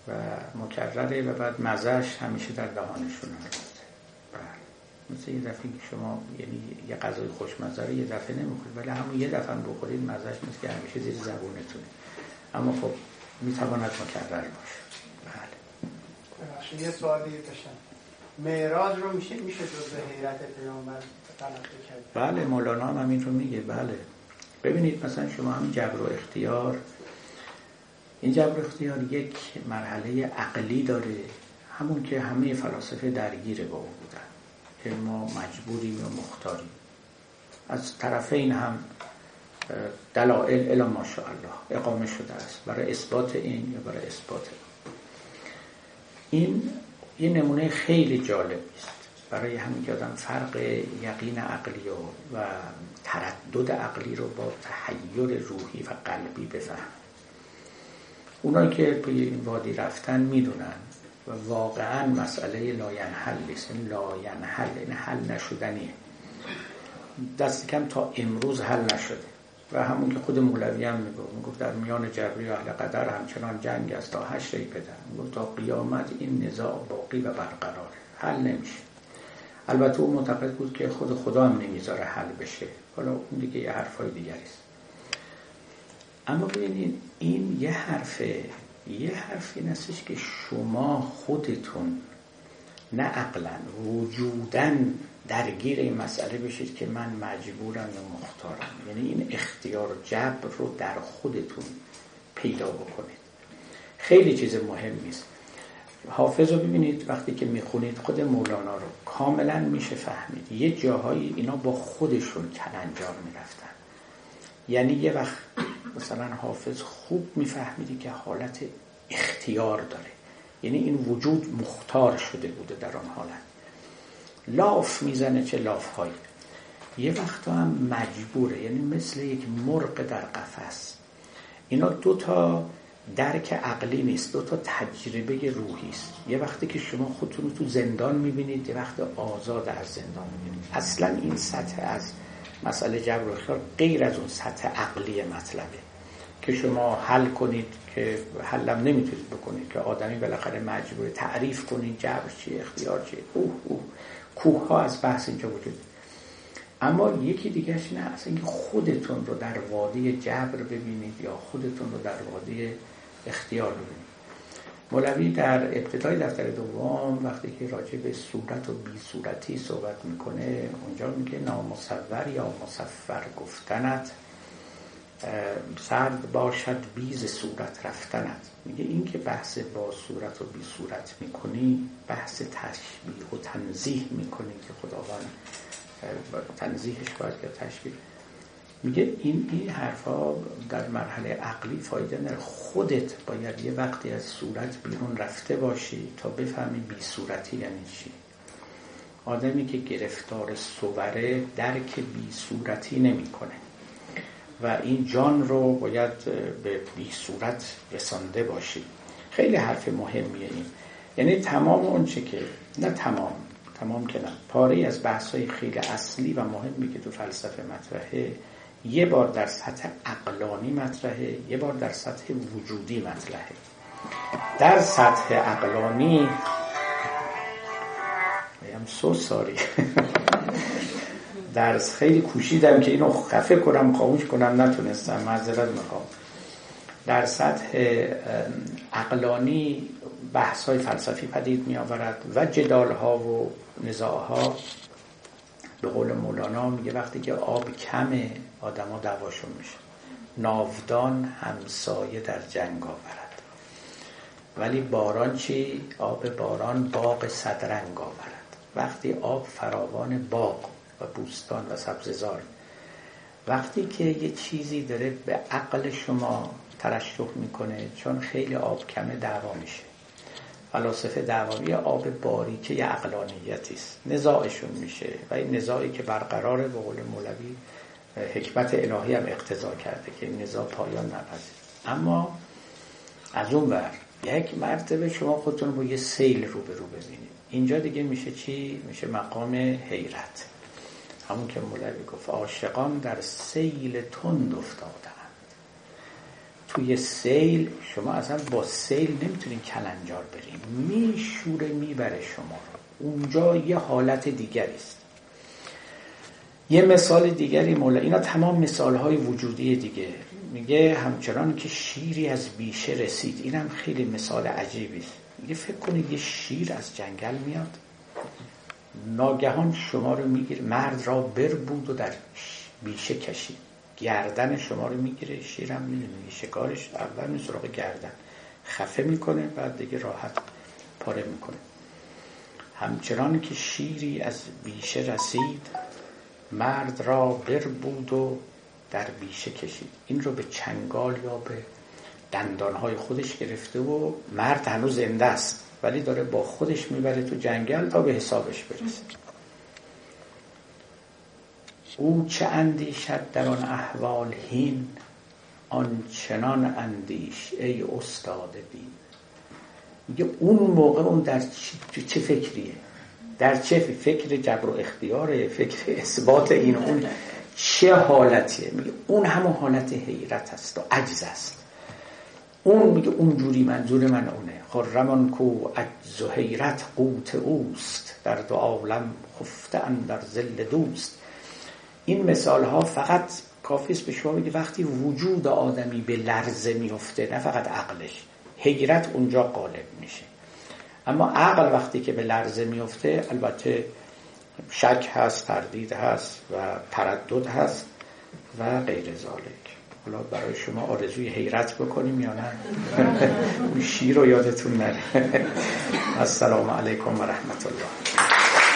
و مکرره و بعد مزهش همیشه در دهانشون هست. بله. مثل یه دفعه شما یعنی یه غذای خوشمزه یه دفعه نمی‌خورید ولی همون یه دفعه بخورید مزهش مثل که همیشه زیر زبونتونه. اما خب می‌تواند مکرر باشه بله. یه سوالی داشتم. معراج رو میشه میشه جزء حیرت پیامبر بله مولانا هم همین رو میگه بله. ببینید مثلا شما همین جبر و اختیار. این جبر و اختیار یک مرحله عقلی داره همون که همه فلاسفه درگیر با او بودن که ما مجبوریم و مختاریم. از طرفین هم دلائل الا ماشاءالله. اقامه شده است. برای اثبات این یا برای اثبات این یه نمونه خیلی جالب است. برای همین که آدم فرق یقین عقلی و, و تردد عقلی رو با تحیر روحی و قلبی بفهمه اونایی که به این وادی رفتن می‌دونن و واقعا مسئله لاینحل نیست این لاینحل این حل نشدنیه. دست کم تا امروز حل نشده. و همون که خود مولوی هم می‌گفت می‌گفت در میان جبری و اهل قدر همچنان جنگ است تا حشر ای پدر تا قیامت این نزاع باقی و برقرار. حل نمیشه. البته او معتقد بود که خود خدا هم نمی‌ذاره حل بشه. حالا اون دیگه یه حرفای دیگری است. اما ببینید این یه حرفه. یه حرف این که شما خودتون نه عقلا وجودن درگیر این مسئله بشید که من مجبورم یا مختارم. یعنی این اختیار جبر رو در خودتون پیدا بکنید. خیلی چیز مهمی است حافظ رو ببینید وقتی که می‌خونید خود مولانا رو کاملا میشه فهمید. یه جاهایی اینا با خودشون کلنجار می‌رفتن. یعنی یه وقت مثلا حافظ خوب میفهمیدی که حالت اختیار داره. یعنی این وجود مختار شده بوده در آن حالت. لاف می‌زنه چه لاف هایی یه وقت هم مجبوره یعنی مثل یک مرغ در قفس. اینا دو تا درک عقلی نیست دو تا تجربه روحی است. یه وقتی که شما خودتون رو تو زندان می‌بینید یه وقت آزاد از زندان می‌بینید. اصلا این سطح از مسئله جبر و غیر از اون سطح عقلی مطلبه. که شما حل کنید که حلم نمی‌تونید بکنید که آدمی بالاخره مجبور تعریف کنید جبر چی اختیار چی اوه اوه. کوه ها از بحث اینجا وجود اما یکی دیگرش نه اصلا اینکه خودتون رو در وادی جبر ببینید یا خودتون رو در وادی اختیار ببینید. مولوی در ابتدای دفتر دوم وقتی که راجع به صورت و بی صورتی صحبت می‌کنه اونجا میگه نامصور یا مصفر گفتنت. سرد باشد بیز صورت رفتنت. میگه این که بحث با صورت و بی صورت می‌کنی بحث تشبیه و تنظیح می‌کنی که خداوند تنظیحش باید که تشبیه. میگه این این حرفا در مرحله عقلی فایده نداره. خودت باید یه وقتی از صورت بیرون رفته باشی تا بفهمی بی صورتی یعنی چی. آدمی که گرفتار صوره درک بی صورتی نمی‌کنه. و این جان رو باید به بی صورت رسانده باشی. خیلی حرف مهمیه این. یعنی تمام اون چه که نه تمام تمام که نه. پاره از بحث های خیلی اصلی و مهمی که تو فلسفه مطرحه یه بار در سطح عقلانی مطرحه یه بار در سطح وجودی مطرحه. در سطح عقلانی هم سو ساری درس خیلی کوشیدم که اینو خفه کنم خاموش کنم نتونستم معذرت می‌خوام. در سطح عقلانی بحث های فلسفی پدید می آورد و جدال ها و نزاع ها به قول مولانا میگه وقتی که آب کمه آدما دعواشون میشه. ناودان همسایه در جنگ آورد. ولی باران چی؟ آب باران باغ صدرنگ آورد. وقتی آب فراوان باغ و بوستان و سبززار وقتی که یه چیزی داره به عقل شما ترشح می‌کنه چون خیلی آب کمه دعوا میشه. فلاسفه دعوامی آب باریکه یه عقلانیتی نزاعشون میشه و این نزاعی که برقرار به قول مولوی حکمت الهی هم اقتضا کرده که این نزاع پایان نپذیر اما از اون بر یک مرتبه شما خودتون با یه سیل رو به رو ببینید. اینجا دیگه میشه چی؟ میشه مقام حیرت. همون که مولوی گفت عاشقان در سیل تند افتادند توی سیل شما اصلا با سیل نمی‌تونین کلنجار بریم میشوره می‌بره شما. رو اونجا یه حالت دیگری است. یه مثال دیگری مولا اینا تمام مثال های وجودی دیگه. میگه همچنان که شیری از بیشه رسید. اینم خیلی مثال عجیبی است. میگه فکر کنید یه شیر از جنگل میاد. ناگهان شما رو می‌گیره. مرد را بر بود و در بیشه کشید. گردن شما رو می‌گیره. شیرم می‌دونه. شکارش اول می سراغ گردن. خفه می‌کنه بعد دیگه راحت پاره می‌کنه. همچنان که شیری از بیشه رسید مرد را بر بود و در بیشه کشید. این رو به چنگال یا به دندانهای خودش گرفته و مرد هنوز زنده است. ولی داره با خودش می‌بره تو جنگل تا به حسابش برسه. او چه اندیشد در آن احوال هین؟ آنچنان اندیش ای استاد دین. میگه اون موقع اون در چه فکریه؟ در چه فکر جبر و اختیاره؟ فکر اثبات این اون چه حالتیه؟ میگه اون همون حالت حیرت است و عجز است. اون میگه اونجوری منظور من اونه. خرمان کو عجز و حیرت قوت اوست. در دو عالم خفته در زل دوست. این مثال ها فقط کافیست به شما بگه وقتی وجود آدمی به لرزه میفته نه فقط عقلش حیرت اونجا غالب میشه. اما عقل وقتی که به لرزه میفته البته شک هست تردید هست و تردد هست و غیر زالک حالا برای شما آرزوی حیرت بکنیم یا نه؟ شیر رو یادتون نره. السلام علیکم و رحمت الله.